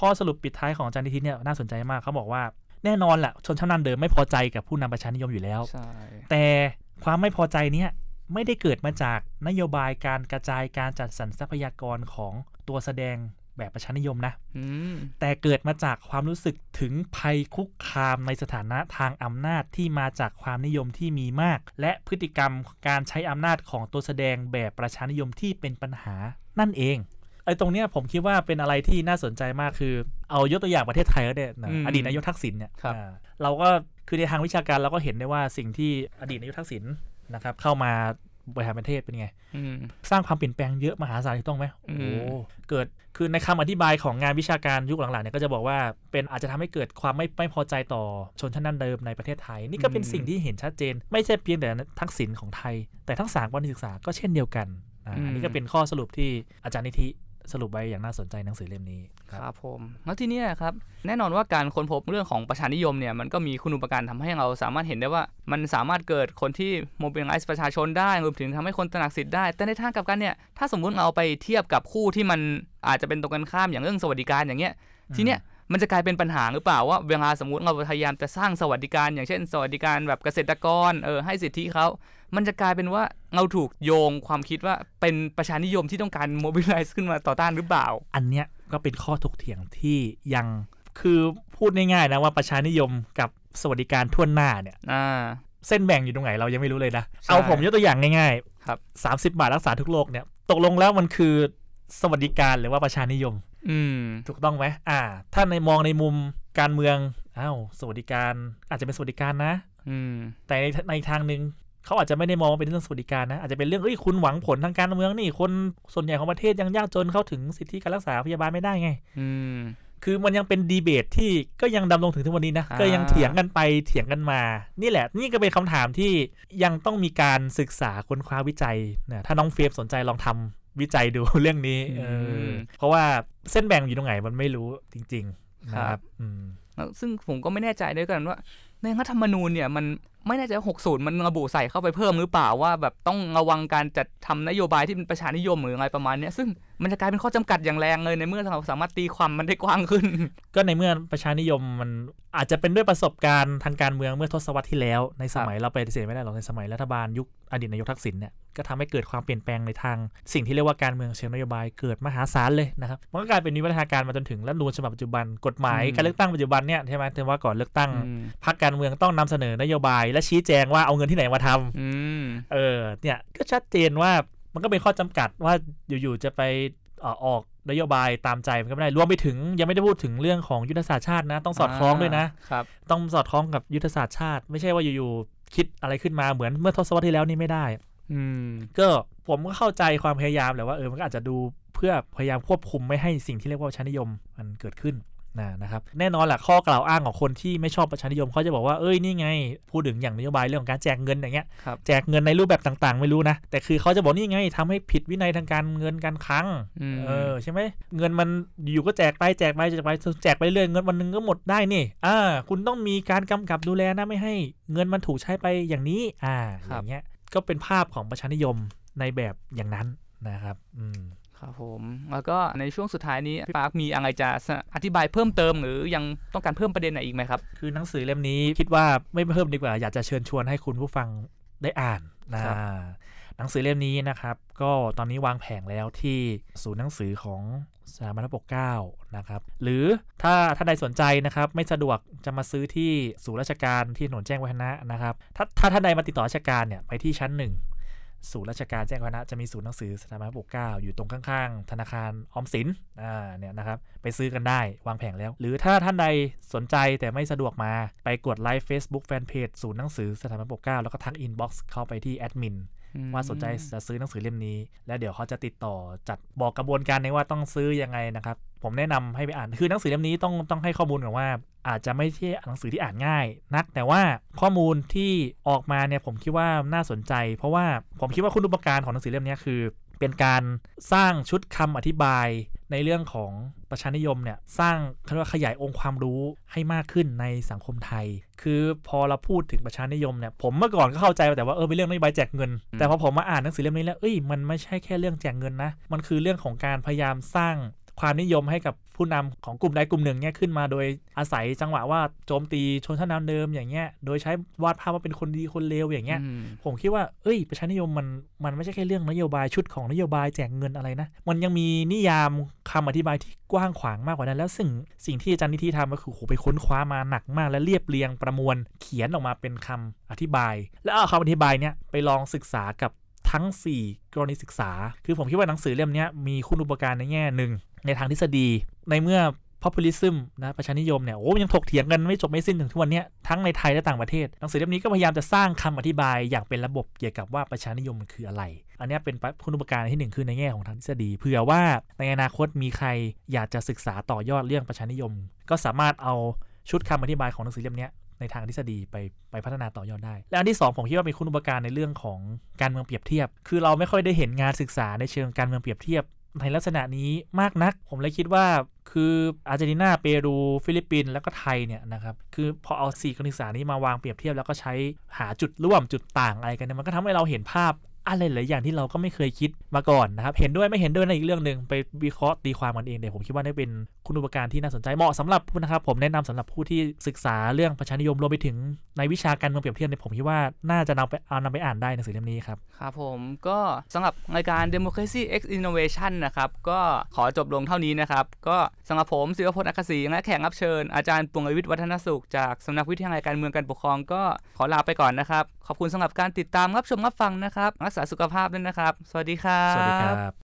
ข้อสรุปปิดท้ายของอาจารย์นิธิเนี่ยน่าสนใจมากเขาบอกว่าแน่นอนแหละชนชั้นนำเดิมไม่พอใจกับผู้นำประชานิยมอยู่แล้วแต่ความไม่พอใจเนี้ยไม่ได้เกิดมาจากนโยบายการกระจายการจัดสรรทรัพยากรของตัวแสดง แบบประชานิยมนะอืมแต่เกิดมาจากความรู้สึกถึงภัยคุกคามในสถานะทางอำนาจที่มาจากความนิยมที่มีมาก และพฤติกรรมการใช้อำนาจของตัวแสดงแบบประชานิยมที่เป็นปัญหานั่นเองไอ้ตรงเนี้ยผมคิดว่าเป็นอะไรที่น่าสนใจมากคือ เอายกตัวอย่างประเทศไทยก็ได้นะอืมอดีตนายกทักษิณเนี่ยครับอ่าเราก็คือในทางวิชาการเราก็เห็นได้ว่าสิ่งที่อดีตนายกทักษิณนะครับเข้ามา บริหารประเทศเป็นไงอืมสร้างความเปลี่ยนแปลงเยอะมหาศาลถูกต้องไหมอืโอ้มโหเกิดคือในคำอธิบายของงานวิชาการยุคหลังๆเนี่ยก็จะบอกว่าเป็นอาจจะทำให้เกิดความไม่ไม่พอใจต่อชนชั้นนั้นเดิมในประเทศไทย นี่ก็เป็นอืมสิ่งที่เห็นชัดเจน ไม่ใช่เพียงแต่ทักษิณของไทย แต่ทั้งสามวันศึกษาก็เช่นเดียวกันอ่าอันนี้ก็เป็นข้อสรุปที่อาจารย์นิธิ สรุปไว้อย่างน่าสนใจหนังสือเล่มนี้คครับรับผมแล้วทีเนี้ยครับแน่นอนว่าการค้นพบเรื่องของประชานิยมเนี่ยมันก็มีคุณอุปการทำให้เราสามารถเห็นได้ว่า มันสามารถเกิดคนที่โมบิลไลซ์ประชาชนได้รวมถึงทำให้คนตระหนักสิทธิ์ได้ แต่ในทางกลับกันเนี่ยถ้าสมมุติเราไปเทียบกับคู่ที่มันอาจจะเป็นตรงกันข้ามอย่างเรื่องสวัสดิการอย่างเงี้ยทีเนี้ย มันจะกลายเป็นปัญหาหรือเปล่าว่าเวลาสมมติเราพยายามจะสร้างสวัสดิการ อย่างเช่น สวัสดิการแบบเกษตรกรเออให้สิทธิเขามันจะกลายเป็นว่าเราถูกโยงความคิดว่าเป็นประชานิยมที่ต้องการโมบิลไลซ์ขึ้นมาต่อต้านหรือเปล่า อันเนี้ยก็เป็นข้อถกเถียงที่ยังคือพูดง่ายๆนะว่าประชานิยมกับสวัสดิการทั่วหน้าเนี่ยอ่าเส้นแบ่งอยู่ตรงไหนเรายังไม่รู้เลยนะใช่เอาผมยกตัวอย่างง่ายครับสามสิบาทรักษาทุกโรคเนี่ยตกลงแล้วมันคือสวัสดิการหรือว่าประชานิยม อืมถูกต้องไหมอ่า ถ้าในมองในมุมการเมืองอ้าวสวัสดิการอาจจะเป็นสวัสดิการนะ อืม แต่ในในทางหนึ่งเขาอาจจะไม่ได้มองว่าเป็นเรื่องสวัสดิการนะ อาจจะเป็นเรื่องเอ้ยคุณหวังผลทางการเมืองนี่ คนส่วนใหญ่ของประเทศยังยากจนเข้าถึงสิทธิการรักษาพยาบาลไม่ได้ไง อืม คือมันยังเป็นดีเบตที่ก็ยังดำรงถึงทุกวันนี้นะอ่าก็ยังเถียงกันไปเถียงกันมา นี่แหละ นี่ก็เป็นคำถามที่ยังต้องมีการศึกษาค้นคว้าวิจัยนะถ้าน้องเฟรมสนใจลองทำ วิจัยดูเรื่องนี้เออเพราะว่าเส้นแบ่งอยู่ตรงไหนมันไม่รู้จริงๆนะครับอืมแล้วซึ่งผมก็ไม่แน่ใจด้วยกันว่าในรัฐธรรมนูญเนี่ยมัน ไม่แน่ใจว่า60มันระบุใส่เข้าไปเพิ่มหรือเปล่าว่าแบบต้องระวังการจัดทำนโยบายที่เป็นประชานิยมหรืออะไรประมาณเนี้ยซึ่งมันจะกลายเป็นข้อจำกัดอย่างแรงเลยในเมื่อเราสามารถตีความมันได้กว้างขึ้น ก็ในเมื่อประชานิยมมันอาจจะเป็นด้วยประสบการณ์ทางการเมืองเมื่อทศวรรษที่แล้ว ในสมัยเราไปฏิเสธไม่ได้หรอกในสมัยรัฐบาลยุคอดีตนายกทักษิณเนี่ยก็ทำให้เกิดความเปลี่ยนแปลงในทาง สิ่งที่เรียกว่าการเมืองเชิงนโยบายเกิดมหาศาลเลยนะครับมันก็กลายเป็นวิวัฒนาการมาจนถึงรัฐธรรมนูญฉบับปัจจุบันกฎหมายอืมการเลือกตั้งปัจจุบันเนี่ยใช่ไหมที่ว่าก่อนเลือกตั้งอืมพรรคการเมืองต้องนำเสนอนโยบายและชี้แจงว่าเอาเงินที่ไหนมาทำอืมเออ เนี่ยก็ชัดเจนว่ามันก็เป็นข้อจำกัดว่าอยู่ๆจะไปเอ่อออกนโยบายตามใจมันก็ไม่ได้รวมไปถึงยังไม่ได้พูดถึงเรื่องของยุทธศาสตร์ชาตินะ ต้องสอดคล้องด้วยนะครับต้องสอดคล้องกับยุทธศาสตร์ชาติ ไม่ใช่ว่าอยู่ๆคิดอะไรขึ้นมาเหมือนเมื่อทศวรรษที่แล้วนี่ไม่ได้ อืม ก็ผมก็เข้าใจความพยายามแหละว่าเออมันก็อาจจะดูเพื่อพยายามควบคุมไม่ให้สิ่งที่เรียกว่าประชานิยมมันเกิดขึ้น นะนะครับแน่นอนแหละข้อกล่าวอ้างของคนที่ไม่ชอบประชานิยมเขาจะบอกว่าเอ้ยนี่ไง พูดถึงอย่างนโยบายเรื่องของการแจกเงินอย่างเงี้ยครับแจกเงินในรูปแบบต่างๆ ไม่รู้นะ แต่คือเขาจะบอกนี่ไงทำให้ผิดวินัยทางการเงินการคลังอืมเออใช่ไหมเงินมันอยู่ก็แจกไปแจกไปแจกไปแจกไปเรื่อยเงินวันหนึงก็หมดได้นี่อ่าคุณต้องมีการกำกับดูแลนะไม่ให้เงินมันถูกใช้ไปอย่างนี้อ่าอย่างเงี้ยก็เป็นภาพของประชานิยมในแบบอย่างนั้นนะครับ อืม ครับผมแล้วก็ในช่วงสุดท้ายนี้พี่ปาร์คมีอะไรจะอธิบายเพิ่มเติม หรือยังต้องการเพิ่มประเด็นไหนอีกไหมครับ คือหนังสือเล่มนี้คิดว่าไม่เพิ่มดีกว่า อยากจะเชิญชวนให้คุณผู้ฟังได้อ่านนะครับหนังสือเล่มนี้นะครับ ก็ตอนนี้วางแผงแล้วที่ศูนย์หนังสือของสถาบันพระปกเกล้านะครับ หรือถ้าถ้าใดสนใจนะครับ ไม่สะดวกจะมาซื้อที่ศูนย์ราชการที่ถนนแจ้งวัฒนะนะครับ ถ้าถ้าท่านใดมาติดต่อราชการเนี่ยไปที่ชั้นหนึ่ง ศูนย์ราชการแจ้งวัฒนะจะมีศูนย์หนังสือสถาบันพระปกเกล้าอยู่ตรงข้างๆ ธนาคารออมสินอ่าเนี่ยนะครับไปซื้อกันได้วางแผงแล้ว หรือถ้าท่านใดสนใจแต่ไม่สะดวกมาไปกดไลค์ Facebook Fanpage ศูนย์หนังสือสถาบันปกเกล้าแล้วก็ทัก inbox เข้าไปที่แอดมิน ว่าสนใจจะซื้อหนังสือเล่มนี้ แล้วเดี๋ยวเขาจะติดต่อจัดบอกกระบวนการในว่าต้องซื้อยังไงนะครับ ผมแนะนำให้ไปอ่านคือหนังสือเล่มนี้ต้องต้องให้ข้อมูลก่อนว่า อาจจะไม่ใช่หนังสือที่อ่านง่าย นัก แต่ว่าข้อมูลที่ออกมาเนี่ยผมคิดว่าน่าสนใจ เพราะว่าผมคิดว่าคุณูปการของหนังสือเล่มนี้คือ เป็นการสร้างชุดคำอธิบาย ในเรื่องของประชานิยมเนี่ยสร้างเขาเรียกว่าขยายองค์ความรู้ให้มากขึ้นในสังคมไทย คือพอเราพูดถึงประชานิยมเนี่ยผมเมื่อก่อนก็เข้าใจแต่ว่าเออเป็นเรื่องนโยบายแจกเงินอืมแต่พอผมมาอ่านหนังสือเล่มนี้แล้วเอ้ยมันไม่ใช่แค่เรื่องแจกเงินนะมันคือเรื่องของการพยายามสร้างความนิยมให้กับ ผู้นำของกลุ่มใดกลุ่มหนึ่งเนี่ยขึ้นมาโดยอาศัยจังหวะว่าโจมตีชนชั้นนำเดิมอย่างเงี้ยโดยใช้วาดภาพว่าเป็นคนดีคนเลวอย่างเงี้ยอืมผมคิดว่าเอ้ยประชานิยมมันมันไม่ใช่แค่เรื่องนโยบายชุดของนโยบายแจกเงินอะไรนะ มันยังมีนิยามคำอธิบายที่กว้างขวางมากกว่านั้น แล้วสิ่งสิ่งที่อาจารย์นิธิทำก็คือโหไปค้นคว้ามาหนักมากและเรียบเรียงประมวลเขียนออกมาเป็นคำอธิบาย แล้วเอาคำอธิบายเนี่ยไปลองศึกษากับ ทั้ง 4 กรณีศึกษา คือผมคิดว่าหนังสือเล่มนี้มีคุณอุปการในแง่หนึ่งในทางทฤษฎี ในเมื่อ populism นะประชานิยมเนี่ยโอ้ยังถกเถียงกันไม่จบไม่สิ้นถึงทุกวันนี้ทั้งในไทยและต่างประเทศหนังสือเล่มนี้ก็พยายามจะสร้างคำอธิบายอย่างเป็นระบบเกี่ยวกับว่าประชานิยมมันคืออะไร อันนี้เป็นคุณูปการที่หนึ่งคือในแง่ของทางทฤษฎีเผื่อว่าในอนาคตมีใครอยากจะศึกษาต่อยอดเรื่องประชานิยม ก็สามารถเอาชุดคำอธิบายของหนังสือเล่มนี้ ในทางทฤษฎีไปไปพัฒนาต่อยอดได้ และอันที่สองผมคิดว่าเป็นคุณูปการในเรื่องของการเมืองเปรียบเทียบ คือเราไม่ค่อยได้เห็นงานศึกษาในเชิงการเมืองเปรียบเทียบ ในลักษณะนี้มากนัก ผมเลยคิดว่าคืออาร์เจนตินาเปรู ฟิลิปปินส์แล้วก็ไทยเนี่ยนะครับคือพอเอาสี่กรณีศึกษานี้มาวางเปรียบเทียบแล้วก็ใช้หาจุดร่วมจุดต่างอะไรกันเนี่ยมันก็ทำให้เราเห็นภาพ อะไรหลายอย่างที่เราก็ไม่เคยคิดมาก่อนนะครับ เห็นด้วยไม่เห็นด้วยในอีกเรื่องหนึ่งไปวิเคราะห์ตีความกันเองเดี๋ยวผมคิดว่านี่เป็นคุณอุปการที่น่าสนใจเหมาะสำหรับผู้นะครับผมแนะนำสำหรับผู้ที่ศึกษาเรื่องประชานิยมรวมไปถึงในวิชาการเมืองเปรียบเทียบเนี่ยผมคิดว่าน่าจะนำไปเอานำไปอ่านได้ในหนังสือเล่มนี้ครับครับผมก็สำหรับรายการ Democracy X Innovation นะครับก็ขอจบลงเท่านี้นะครับก็สำหรับผมศิวพจน์อักษีและแขกรับเชิญอาจารย์ปวงวิทย์วัฒนสุขจากสำนักวิทยาลัยการเมืองการปกครองก็ขอลาไปก่อนนะครับขอบคุณสำหรับการติดตามรับชมรับฟังนะครับรักษาสุขภาพด้วยนะครับ สวัสดีครับ สวัสดีครับ